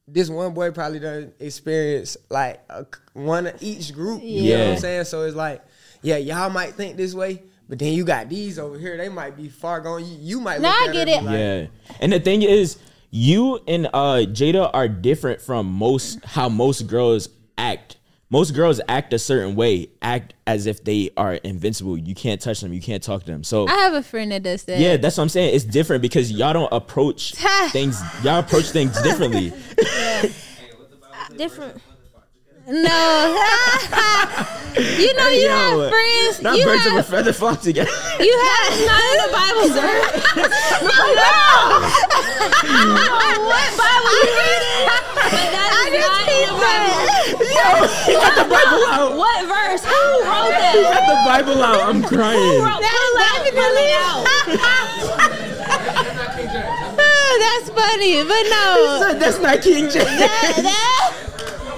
This one boy probably done experience like a, one of each group. You know what Yeah. I'm saying? So it's like, yeah, y'all might think this way, but then you got these over here. They might be far gone. You, you might. Nah, look I get it. like, Yeah. And the thing is, you and uh Jada are different from most how most girls act. Most girls act a certain way, act as if they are invincible. You can't touch them, you can't talk to them. So I have a friend that does that. yeah, that's what I'm saying. It's different because y'all don't approach [laughs] things. Y'all approach things differently. [laughs] different. No. [laughs] you know you Yo, have friends. Not you birds of a have feather flock together. you have [laughs] not in the Bible, sir. No! [laughs] What Bible you reading? But that is not in the Bible. He got the Bible out. What verse? Who wrote He got the Bible out. I'm crying. Oh, that's funny, but no. That's not King James. That- that's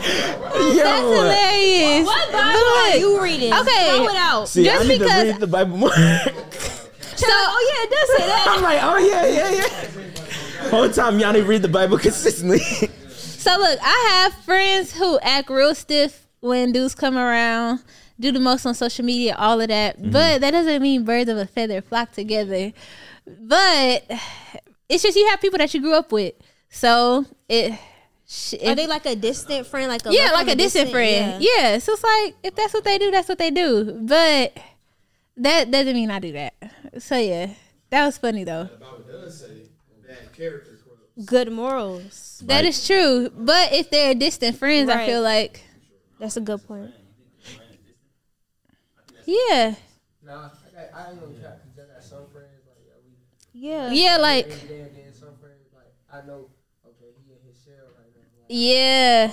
Yo. hilarious. What But Bible are you reading? Okay. throw it out. See, Just I need because- to read the Bible more. So, oh yeah, it does say that. [laughs] I'm like, oh yeah, yeah, yeah. Whole time y'all need to read the Bible consistently. So look, I have friends who act real stiff when dudes come around, do the most on social media, all of that. Mm-hmm. But that doesn't mean birds of a feather flock together. But it's just you have people that you grew up with. So it sh- Are they like a distant friend? Like a yeah, like a distant friend. Yeah. So it's like if that's what they do, that's what they do. But that doesn't mean I do that. So yeah. That was funny though. Good morals. That is true. But if they're distant friends, I feel like That's a good point. yeah. Nah, I, got, I ain't gonna try because I got some friends like yeah, Yeah. Yeah, like and then, then some friends like I know okay he in his shell right now. Like, Yeah.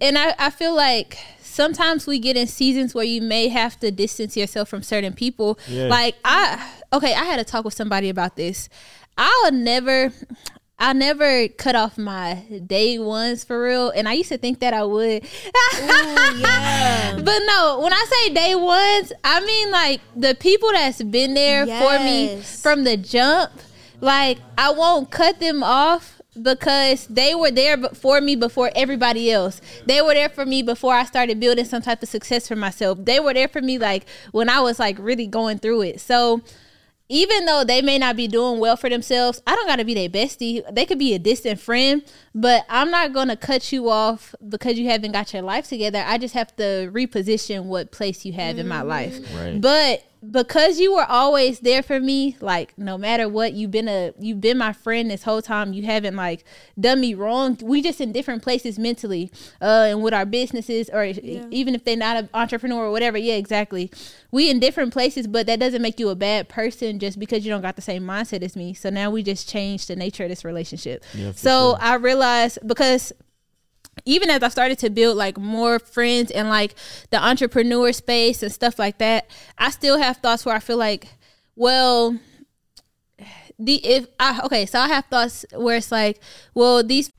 and I, I feel like sometimes we get in seasons where you may have to distance yourself from certain people. Yeah. Like I okay, I had a talk with somebody about this. I'll never I'll never cut off my day ones for real. And I used to think that I would. [laughs] But no, when I say day ones, I mean like the people that's been there for me from the jump. Like I won't cut them off because they were there for me before everybody else. They were there for me before I started building some type of success for myself. They were there for me like when I was like really going through it. So even though they may not be doing well for themselves, I don't got to be their bestie. They could be a distant friend, but I'm not going to cut you off because you haven't got your life together. I just have to reposition what place you have in my life. Right. But because you were always there for me, like no matter what, you've been a you've been my friend this whole time. You haven't like done me wrong. We just in different places mentally, uh, and with our businesses, or even if they're not an entrepreneur or whatever. Yeah, exactly. We in different places, but that doesn't make you a bad person just because you don't got the same mindset as me. So now we just changed the nature of this relationship. Yeah, so sure. I realized because even as I started to build like more friends and like the entrepreneur space and stuff like that, I still have thoughts where I feel like, well, the if I okay, so I have thoughts where it's like, well, these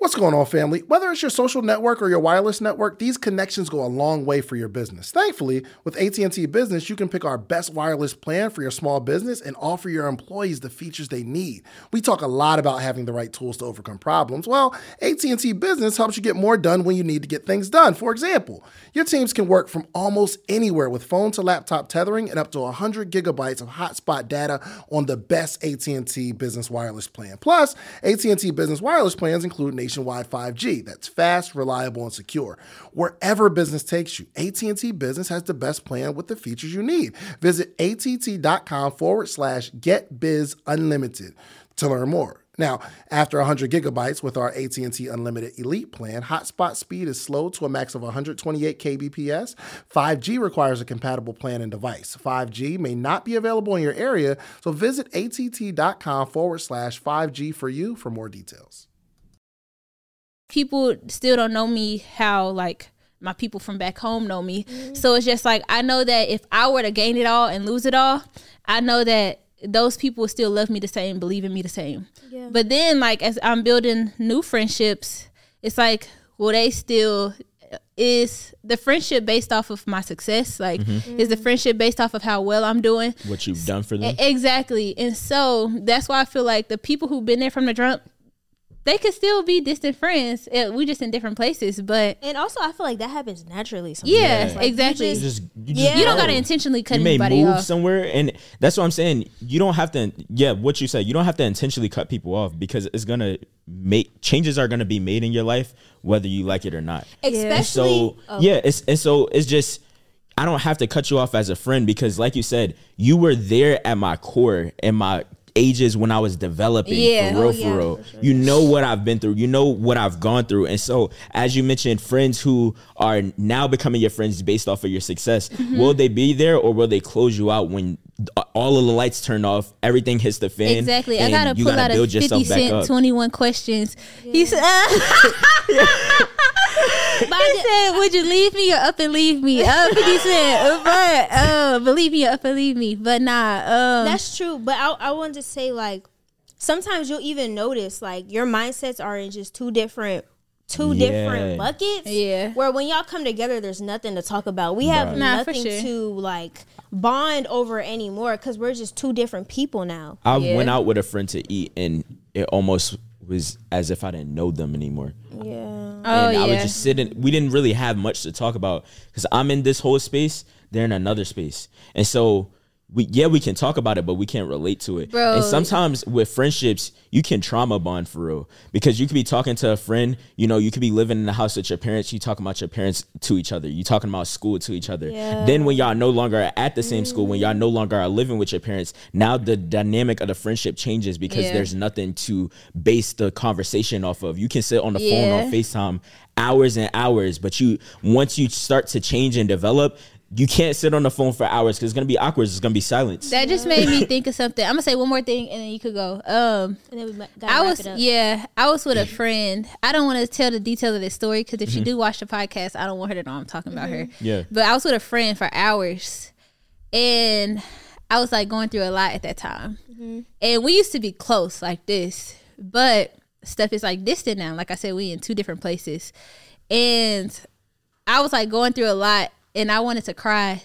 What's going on, family? Whether it's your social network or your wireless network, these connections go a long way for your business. Thankfully, with AT&T Business, you can pick our best wireless plan for your small business and offer your employees the features they need. We talk a lot about having the right tools to overcome problems. Well, AT&T Business helps you get more done when you need to get things done. For example, your teams can work from almost anywhere with phone to laptop tethering and up to 100 gigabytes of hotspot data on the best AT&T Business wireless plan. Plus, AT&T Business wireless plans include nationwide 5G that's fast, reliable, and secure. Wherever business takes you, AT&T Business has the best plan with the features you need. Visit att.com forward slash get biz unlimited to learn more. Now, after 100 gigabytes with our AT&T Unlimited Elite plan, hotspot speed is slow to a max of 128 kbps. 5G requires a compatible plan and device. 5G may not be available in your area, so visit att.com forward slash 5G for you for more details. People still don't know me how like my people from back home know me. Mm-hmm. So it's just like I know that if I were to gain it all and lose it all, I know that those people still love me the same, believe in me the same. Yeah. But then like as I'm building new friendships, it's like will they still is the friendship based off of my success? Like mm-hmm. is the mm. friendship based off of how well I'm doing? What you've done for them. Exactly. And so that's why I feel like the people who've been there from the jump, they could still be distant friends. Eh, We just in different places, but And also, I feel like that happens naturally. Sometimes. yeah, Like, exactly. You just- just, you, Yeah. you don't gotta intentionally cut you may anybody move off. somewhere and that's what i'm saying you don't have to yeah what you said you don't have to intentionally cut people off because it's gonna make changes are gonna be made in your life whether you like it or not And Especially. so oh, yeah it's and so it's just i don't have to cut you off as a friend because like you said you were there at my core and my ages when i was developing Yeah. for real Oh, for yeah, real you know what i've been through you know what i've gone through and so as you mentioned friends who are now becoming your friends based off of your success Mm-hmm. will they be there or will they close you out when all of the lights turn off everything hits the fan Exactly. I gotta you pull gotta out a fifty yourself back cent up twenty one questions. He said [laughs] [laughs] But He I said, "Would you leave me or up and leave me?" Uh, Fifty Cent, but uh, believe me or up and leave me. But nah, um, That's true, but I I wanted to say like sometimes you'll even notice like your mindsets are in just two different two Yeah. different buckets. Yeah. Where when y'all come together, there's nothing to talk about. We have Right. Nah, nothing sure. to like bond over anymore because we're just two different people now. i Yeah. went out with a friend to eat and it almost was as if i didn't know them anymore Yeah. Oh and I was yeah, just sitting. We didn't really have much to talk about because I'm in this whole space. They're in another space, and so we yeah we can talk about it, but we can't relate to it. Bro. And sometimes with friendships, you can trauma bond for real because you could be talking to a friend. You know, you could be living in the house with your parents. You talking about your parents to each other. You talking about school to each other. Yeah. Then when y'all no longer are at the same school, when y'all no mm. longer are living with your parents, now the dynamic of the friendship changes because Yeah. there's nothing to base the conversation off of. You can sit on the phone Yeah. on FaceTime hours and hours, but you once you start to change and develop, you can't sit on the phone for hours because it's gonna be awkward. It's gonna be silence. That just made me think of something. I'm gonna say one more thing, and then you could go. Um, And then we gotta I wrap was it up. yeah, I was with a friend. I don't want to tell the details of this story because if she mm-hmm. do watch the podcast, I don't want her to know I'm talking about her. Mm-hmm. Yeah. But I was with a friend for hours, and I was like going through a lot at that time. Mm-hmm. And we used to be close like this, but stuff is like distant now. Like I said, we in two different places, and I was like going through a lot, and I wanted to cry.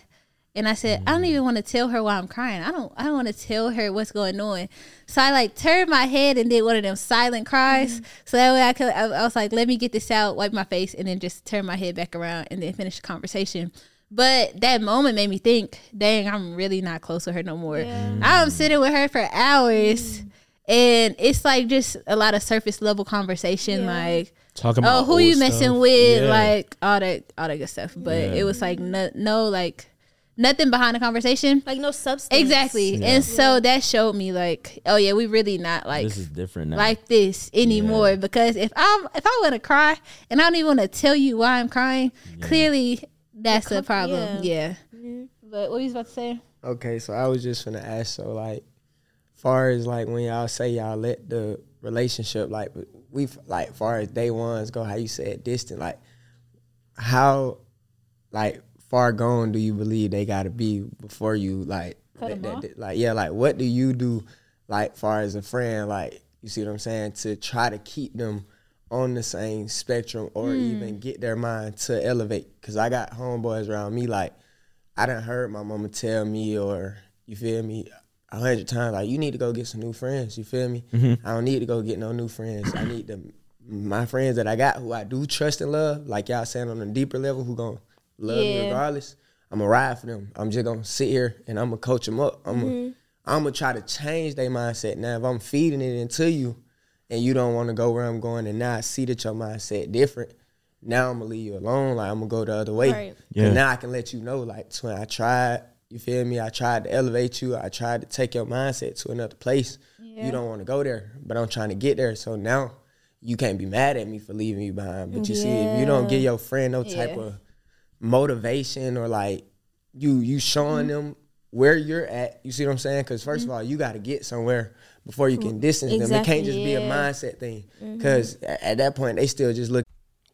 And I said, I don't mm. even want to tell her why I'm crying. I don't I don't want to tell her what's going on. So I like turned my head and did one of them silent cries. Mm. So that way I could I, I was like, let me get this out, wipe my face, and then just turn my head back around and then finish the conversation. But that moment made me think, dang, I'm really not close with her no more. I'm sitting with her for hours. Mm. And it's like just a lot of surface level conversation, like Talk oh, about who you old messing with, Yeah. like all that, all that good stuff. But it was like no, no, like nothing behind the conversation. Like no substance. Exactly, and so that showed me like, oh yeah, we really not like this is different now. like this anymore. Because if I'm if I want to cry and I don't even want to tell you why I'm crying, clearly that's the problem. Yeah. But what you was about to say? Okay, so I was just gonna ask. So like, far as like when y'all say y'all let the relationship like we like far as day ones go, how you said distant, like how like far gone do you believe they gotta be before you like that- that- like yeah like what do you do like far as a friend like you see what I'm saying to try to keep them on the same spectrum or Hmm. even get their mind to elevate because I got homeboys around me like I done heard my mama tell me or you feel me a hundred times like you need to go get some new friends. You feel me? Mm-hmm. I don't need to go get no new friends. I need them my friends that I got who I do trust and love, like y'all saying on a deeper level, who gonna love me regardless. I'm gonna ride for them. I'm just gonna sit here and I'm gonna coach them up. I'm gonna mm-hmm. I'm gonna try to change their mindset. Now if I'm feeding it into you and you don't want to go where I'm going and now I see that your mindset different, now I'm gonna leave you alone. Like I'm gonna go the other way. Right. Yeah. Yeah. Now I can let you know, like, twin, I tried. You feel me? I tried to elevate you. I tried to take your mindset to another place. You don't want to go there, but I'm trying to get there. So now you can't be mad at me for leaving you behind. But you see, if you don't give your friend no type Yeah. of motivation or like you you showing Mm-hmm. them where you're at, you see what I'm saying? Because 1st of all, you got to get somewhere before you can distance them. It can't just be a mindset thing. Because at that point, they still just look.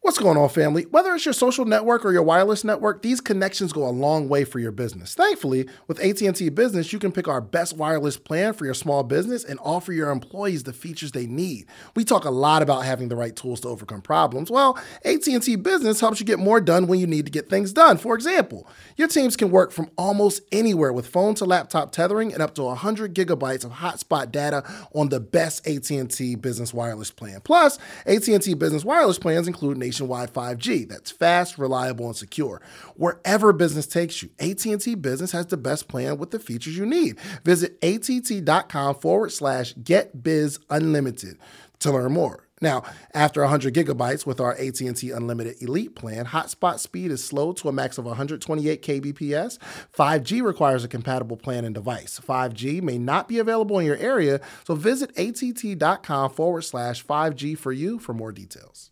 What's going on, family? Whether it's your social network or your wireless network, these connections go a long way for your business. Thankfully, with AT&T Business, you can pick our best wireless plan for your small business and offer your employees the features they need. We talk a lot about having the right tools to overcome problems. Well, AT&T Business helps you get more done when you need to get things done. For example, your teams can work from almost anywhere with phone to laptop tethering and up to 100 gigabytes of hotspot data on the best AT&T Business wireless plan. Plus, AT&T Business wireless plans include nationwide 5G that's fast, reliable, and secure. Wherever business takes you, AT&T Business has the best plan with the features you need. Visit att.com forward slash get biz unlimited to learn more. Now, after 100 gigabytes with our AT&T Unlimited Elite plan, hotspot speed is slow to a max of 128 kbps. 5G requires a compatible plan and device. 5G may not be available in your area, so visit att.com forward slash 5G for you for more details.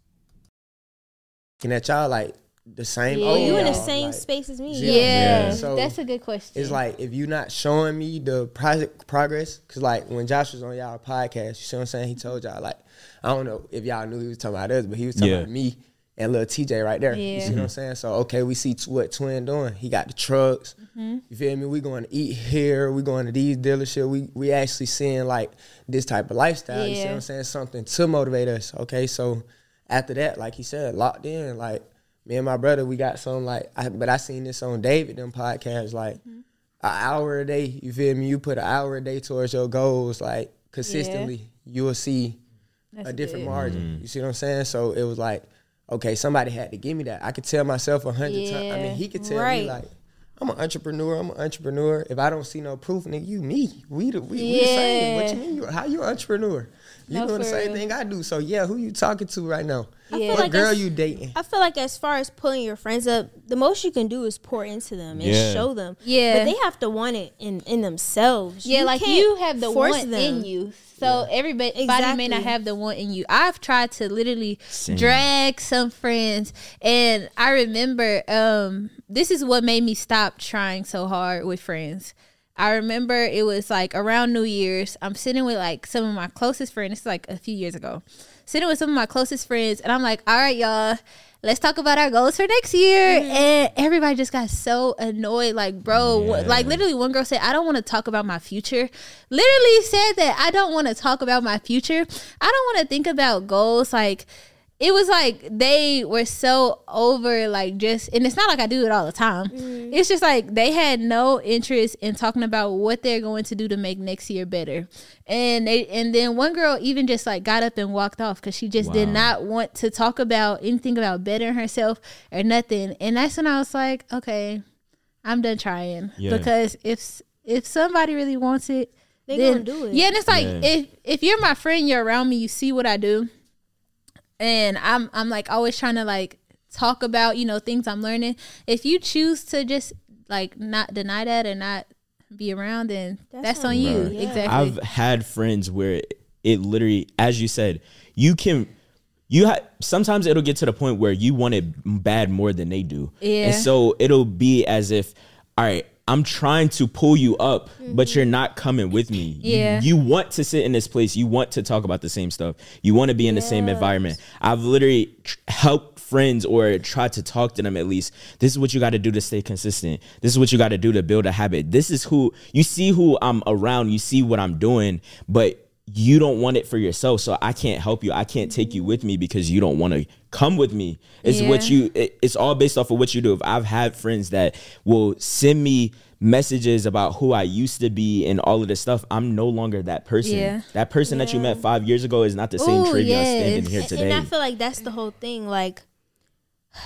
Looking that y'all like the same. Yeah. old You in the same like, space as me. Yeah, Yeah. So that's a good question. It's like if you're not showing me the project progress, because like when Josh was on y'all podcast, you see what I'm saying? He told y'all like, I don't know if y'all knew he was talking about us, but he was talking Yeah. about me and little TJ right there. You Yeah. see what I'm saying? So okay, we see what Twin doing. He got the trucks. Mm-hmm. You feel me? We going to eat here. We going to these dealership. We we actually seeing like this type of lifestyle. You see what I'm saying? Something to motivate us. Okay, so after that, like he said, locked in. Like me and my brother, we got some like. I, but I seen this on David them podcasts like mm-hmm. an hour a day. You feel me? You put an hour a day towards your goals, like consistently, you will see a different good. margin. Mm-hmm. You see what I'm saying? So it was like, okay, somebody had to give me that. I could tell myself a hundred times. I mean, he could tell Right. me like. I'm an entrepreneur. I'm an entrepreneur. If I don't see no proof, nigga, you me. We the we, we the same. What you mean? You, how you an entrepreneur? You No, doing the for same real. thing I do. So yeah, who you talking to right now? Yeah. What like girl as- you dating? I feel like as far as pulling your friends up, the most you can do is pour into them and Yeah. show them. Yeah. but they have to want it in in themselves. Yeah, You like you have the force want them. in you. So everybody exactly. may not have the want in you. I've tried to literally Same. drag some friends and I remember um this is what made me stop trying so hard with friends. I remember it was like around New Year's. I'm sitting with like some of my closest friends. It's like a few years ago. Sitting with some of my closest friends, and I'm like, "All right, y'all, let's talk about our goals for next year." Mm-hmm. And everybody just got so annoyed. Like, bro, what, like literally, one girl said, "I don't want to talk about my future." Literally said that I don't want to talk about my future. I don't want to think about goals. Like, it was like they were so over like just and it's not like I do it all the time. Mm. It's just like they had no interest in talking about what they're going to do to make next year better. And they and then one girl even just like got up and walked off cuz she just did not want to talk about anything about bettering herself or nothing. And that's when I was like, okay, I'm done trying Yeah. because if if somebody really wants it, They then gonna do it. Yeah, and it's like Yeah. if if you're my friend, you're around me, you see what I do and I'm I'm like always trying to like talk about you know things I'm learning. If you choose to just like not deny that or not be around, then that's, That's on on you. you, yeah. Exactly. I've had friends where it literally, as you said, you can. You ha- sometimes it'll get to the point where you want it bad more than they do, Yeah. and so it'll be as if, all right, I'm trying to pull you up, but mm-hmm. you're not coming with me. You- Yeah. you, want to sit in this place. You want to talk about the same stuff. You want to be in the same environment. I've literally tr- helped friends or tried to talk to them at least. This is what you got to do to stay consistent. This is what you got to do to build a habit. This is who you see who I'm around. You see what I'm doing, but you don't want it for yourself. So I can't help you. I can't take you with me because you don't want to come with me. It's what you it- it's all based off of what you do. If I've had friends that will send me messages about who I used to be and all of this stuff, I'm no longer that person. Yeah. That person that you met five years ago is not the same Ooh, standing here today. And I feel like that's the whole thing. Like [sighs]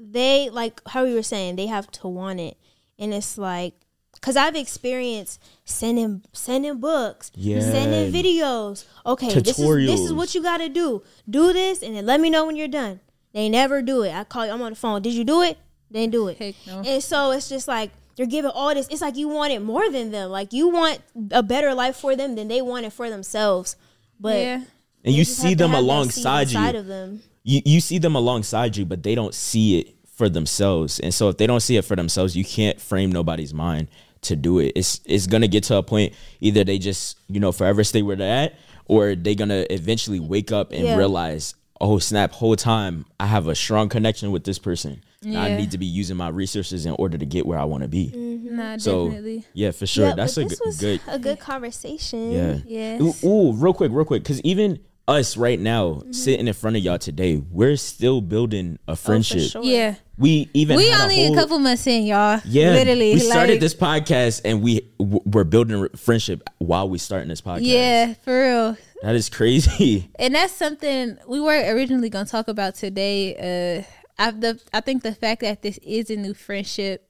they like how we were saying, they have to want it. And it's like Cause I've experienced sending sending books, Yeah. sending videos. Okay, this is this is what you got to do. Do this, and then let me know when you're done. They never do it. I call you. I'm on the phone. Did you do it? They didn't do it. No. And so it's just like you're giving all this. It's like you want it more than them. Like you want a better life for them than they want it for themselves. But yeah. and you see them have that seed alongside inside you. Of them. you you see them alongside you, but they don't see it for themselves. And so if they don't see it for themselves, you can't frame nobody's mind to do it. It's it's gonna get to a point either they just you know forever stay where they're at, or they're gonna eventually wake up and Yeah. realize, oh snap, whole time I have a strong connection with this person. I need to be using my resources in order to get where I want to be. Mm-hmm. Nah, So definitely. yeah, for sure, Yeah, that's a good, good a good conversation. yeah. Yes. Ooh, ooh, real quick, real quick, because even us right now Mm-hmm. sitting in front of y'all today, we're still building a friendship. sure. Yeah. We even We only a, whole- couple months in, y'all. Yeah, Literally. We started like, this podcast and we w- we're building a friendship while we starting this podcast. Yeah, for real. that is crazy. [laughs] and that's something we were originally going to talk about today. Uh, I the I think the fact that this is a new friendship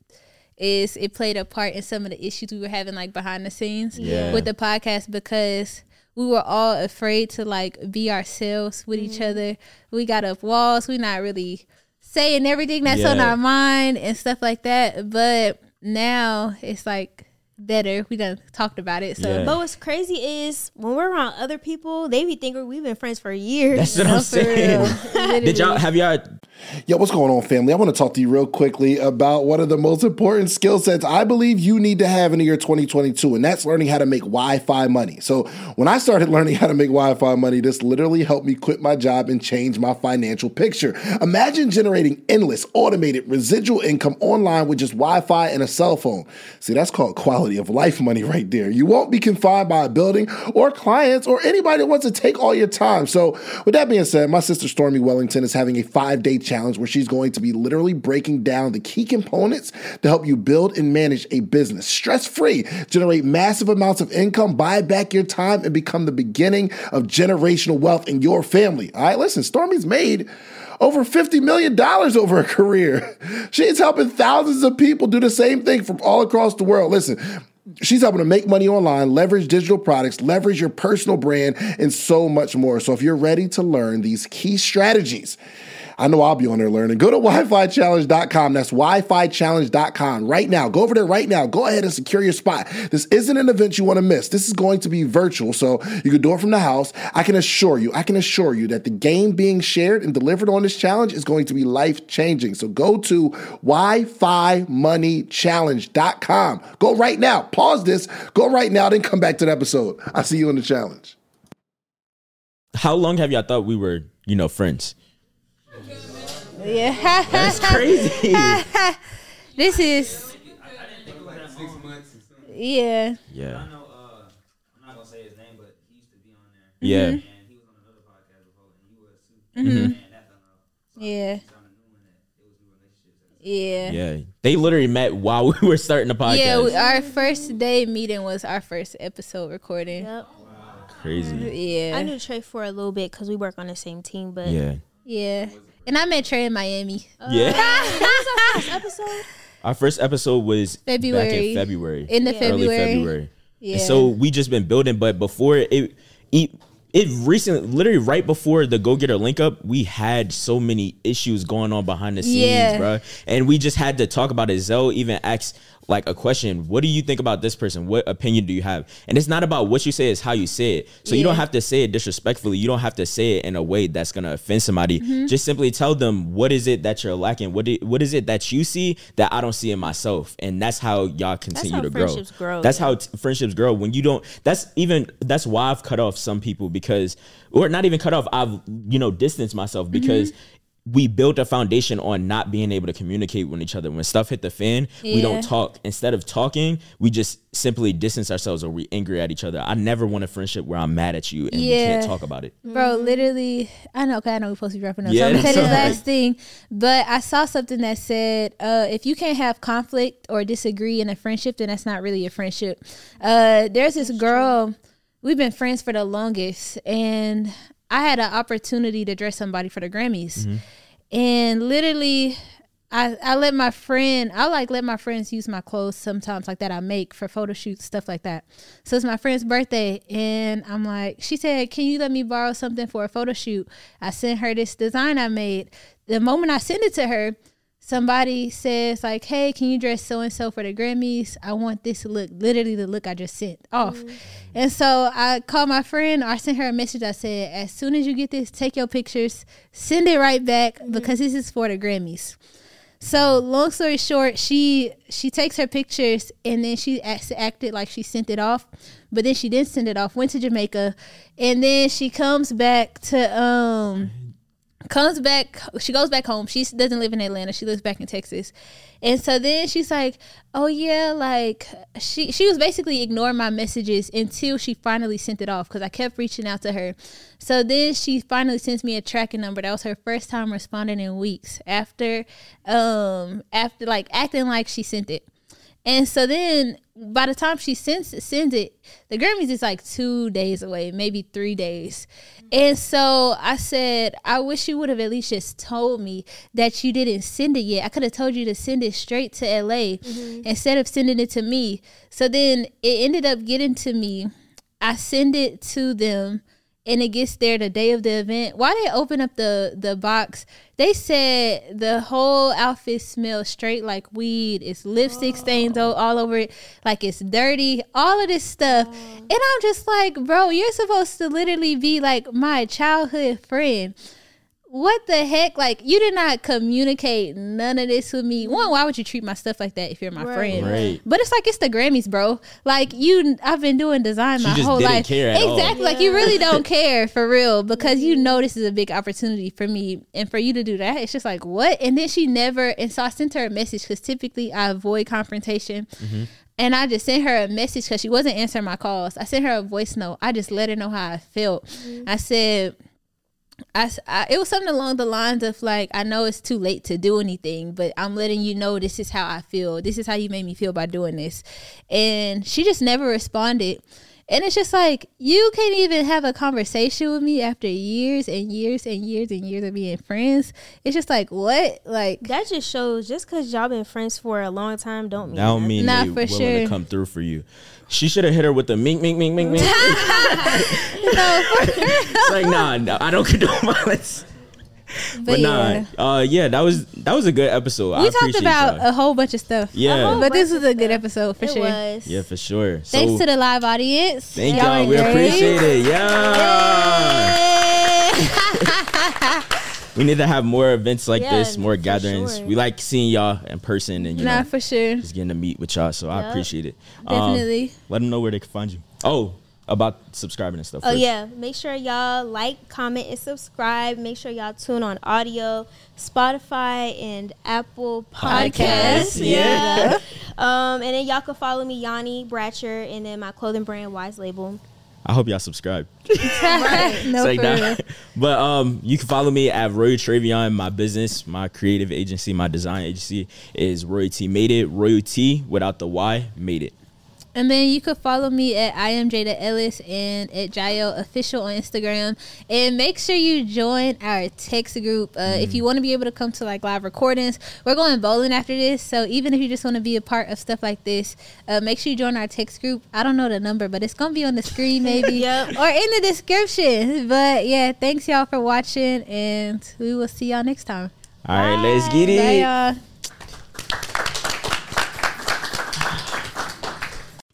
is it played a part in some of the issues we were having like behind the scenes Yeah. with the podcast because we were all afraid to like be ourselves with each mm-hmm. other. We got up walls. We're not really saying everything that's on our mind and stuff like that. But now it's like better. We done talked about it. So Yeah. But what's crazy is when we're around other people, they be thinking we've been friends for years. That's what I'm No, for real. saying. [laughs] Did y'all have y'all? Yo, what's going on, family? I want to talk to you real quickly about one of the most important skill sets I believe you need to have in the year 2022, and that's learning how to make Wi Fi money. So, when I started learning how to make Wi Fi money, this literally helped me quit my job and change my financial picture. Imagine generating endless, automated, residual income online with just Wi Fi and a cell phone. See, that's called quality of life money right there. You won't be confined by a building or clients or anybody that wants to take all your time. So, with that being said, my sister Stormy Wellington is having a five day challenge where she's going to be literally breaking down the key components to help you build and manage a business stress free, generate massive amounts of income, buy back your time, and become the beginning of generational wealth in your family. All right, listen, Stormy's made over $50 million over a career. [laughs] She's helping thousands of people do the same thing from all across the world. Listen, She's helping to make money online, leverage digital products, leverage your personal brand, and so much more. So if you're ready to learn these key strategies, I know I'll be on there learning. Go to WiFiChallenge.com. That's WiFiChallenge.com right now. Go over there right now. Go ahead and secure your spot. This isn't an event you want to miss. This is going to be virtual, so you can do it from the house. I can assure you, I can assure you that the game being shared and delivered on this challenge is going to be life changing. So go to WiFiMoneyChallenge.com. Go right now. Pause this. Go right now, then come back to the episode. I'll see you in the challenge. How long have y'all thought we were, you know, friends? Yeah. That's crazy. [laughs] this is yeah. yeah. uh, I'm not gonna say his name, but he used to be on there, Yeah. and he was on another podcast before, and he was too. Mm-hmm. And that fell off. Yeah. Kind of new in that it was new relationships. Yeah. Yeah. They literally met while we were starting the podcast. Yeah, we, our first day meeting was our first episode recording. Yep. crazy. Yeah. I knew Trey for a little bit because we work on the same team, but Yeah. Yeah. And I met Trey in Miami. Yeah. Oh, our [laughs] First episode. Our first episode was back February. in February. In the Yeah. early February. February. Yeah. And so we just been building, but before it, it, it recently, literally right before the Go Getter link up, we had so many issues going on behind the scenes, Yeah. bro. And we just had to talk about it. Zoe even asked like a question: What do you think about this person? What opinion do you have? And it's not about what you say; it's how you say it. So you don't have to say it disrespectfully. You don't have to say it in a way that's gonna offend somebody. Mm-hmm. Just simply tell them what is it that you're lacking. What i- what is it that you see that I don't see in myself? And that's how y'all continue how to grow. friendships grow, That's yeah. how t- friendships grow when you don't that's even that's why i've cut off some people because or not even cut off i've you know distanced myself because we built a foundation on not being able to communicate with each other. When stuff hit the fan we don't talk. Instead of talking we just simply distance ourselves or we angry at each other. I never want a friendship where i'm mad at you and we can't talk about it. Bro, literally, I know, cause I know we're supposed to be wrapping up. Yeah, so I'm gonna say that's this last thing, but I saw something that said, uh, if you can't have conflict or disagree in a friendship, then that's not really a friendship. Uh, there's this girl, we've been friends for the longest, and I had an opportunity to dress somebody for the Grammys, Mm-hmm. and literally. I, I let my friend I like let my friends use my clothes sometimes like that I make for photo shoots stuff like that. So it's my friend's birthday and I'm like she said, "Can you let me borrow something for a photo shoot?" I sent her this design I made. The moment I send it to her, somebody says like, "Hey, can you dress so and so for the Grammys? I want this look, literally the look I just sent off." And so I called my friend. Or I sent her a message. I said, "As soon as you get this, take your pictures, send it right back because this is for the Grammys." So long story short, she she takes her pictures and then she acts, acted like she sent it off, but then she didn't send it off. Went to Jamaica, and then she comes back to um comes back she goes back home. She doesn't live in atlanta. She lives back in texas. And so then she's like oh yeah like she she was basically ignoring my messages until she finally sent it off because i kept reaching out to her. So then she finally sends me a tracking number. That was her first time responding in weeks after um after like acting like she sent it. And so then by the time she sends sends it, the Grammys is like two days away, maybe three days. And so I said, I wish you would have at least just told me that you didn't send it yet. I could have told you to send it straight to LA mm-hmm. instead of sending it to me. So then it ended up getting to me. I send it to them and it gets there the day of the event. Why they open up the the box? They said the whole outfit smells straight like weed. It's lipstick oh. stains all, all over it, like it's dirty. All of this stuff, oh. and I'm just like, bro, you're supposed to literally be like my childhood friend. What the heck? Like you did not communicate none of this with me. Mm-hmm. One, why would you treat my stuff like that if you're my Right. friend? Right. But it's like it's the Grammys, bro. Like you, I've been doing design my She just whole didn't life. care at all. exactly. Like you really don't care for real because you mm-hmm. know this is a big opportunity for me and for you to do that. It's just like what? And then she never. And so I sent her a message because typically I avoid confrontation. Mm-hmm. And I just sent her a message because she wasn't answering my calls. I sent her a voice note. I just let her know how I felt. I said, I, I- it was something along the lines of like I know it's too late to do anything, but I'm letting you know this is how I feel. This is how you made me feel by doing this, and she just never responded. And it's just like you can't even have a conversation with me after years and years and years and years of being friends. It's just like what? Like That just shows just because y'all been friends for a long time don't mean That don't mean Nah, they for sure. to come through for you. She should have hit her with the mink, mink, mink, mink, mink. [laughs] [laughs] it's like nah, no, I don't condone [laughs] violence. [laughs] but, But, nah, yeah. uh, yeah, that was that was a good episode. I We talked appreciate about y'all. a whole bunch of stuff. Yeah. But this was a good episode for it sure. was. yeah, for sure. Thanks to the live audience. Thank Y'all y'all. We great. appreciate it. Yeah. [laughs] we need to have more events like Yeah, this, more gatherings. sure. We like seeing y'all in person and you Nah, know for sure. just getting to meet with y'all. So I appreciate it. Um, Definitely. let them know where they can find you. Oh, about subscribing and stuff. Oh first. yeah, make sure y'all like, comment, and subscribe. Make sure y'all tune on audio, Spotify, and Apple Podcasts. Podcasts, yeah. Um, and then y'all can follow me, Yanni Bratcher, and then my clothing brand Wise Label. I hope y'all subscribe. [laughs] [laughs] no, It's like for real. [laughs] But um, you can follow me at Roy Travion. My business, my creative agency, my design agency is Roy T Made It. Roy T without the Y made it. And then you could follow me at I am Jada Ellis and at Jayo Official on Instagram. And make sure you join our text group. Uh, If you want to be able to come to like live recordings, we're going bowling after this. So even if you just want to be a part of stuff like this, uh, make sure you join our text group. I don't know the number, but it's going to be on the screen [laughs] maybe Yep. or in the description. But yeah, thanks y'all for watching and we will see y'all next time. All right, let's get it. Bye y'all.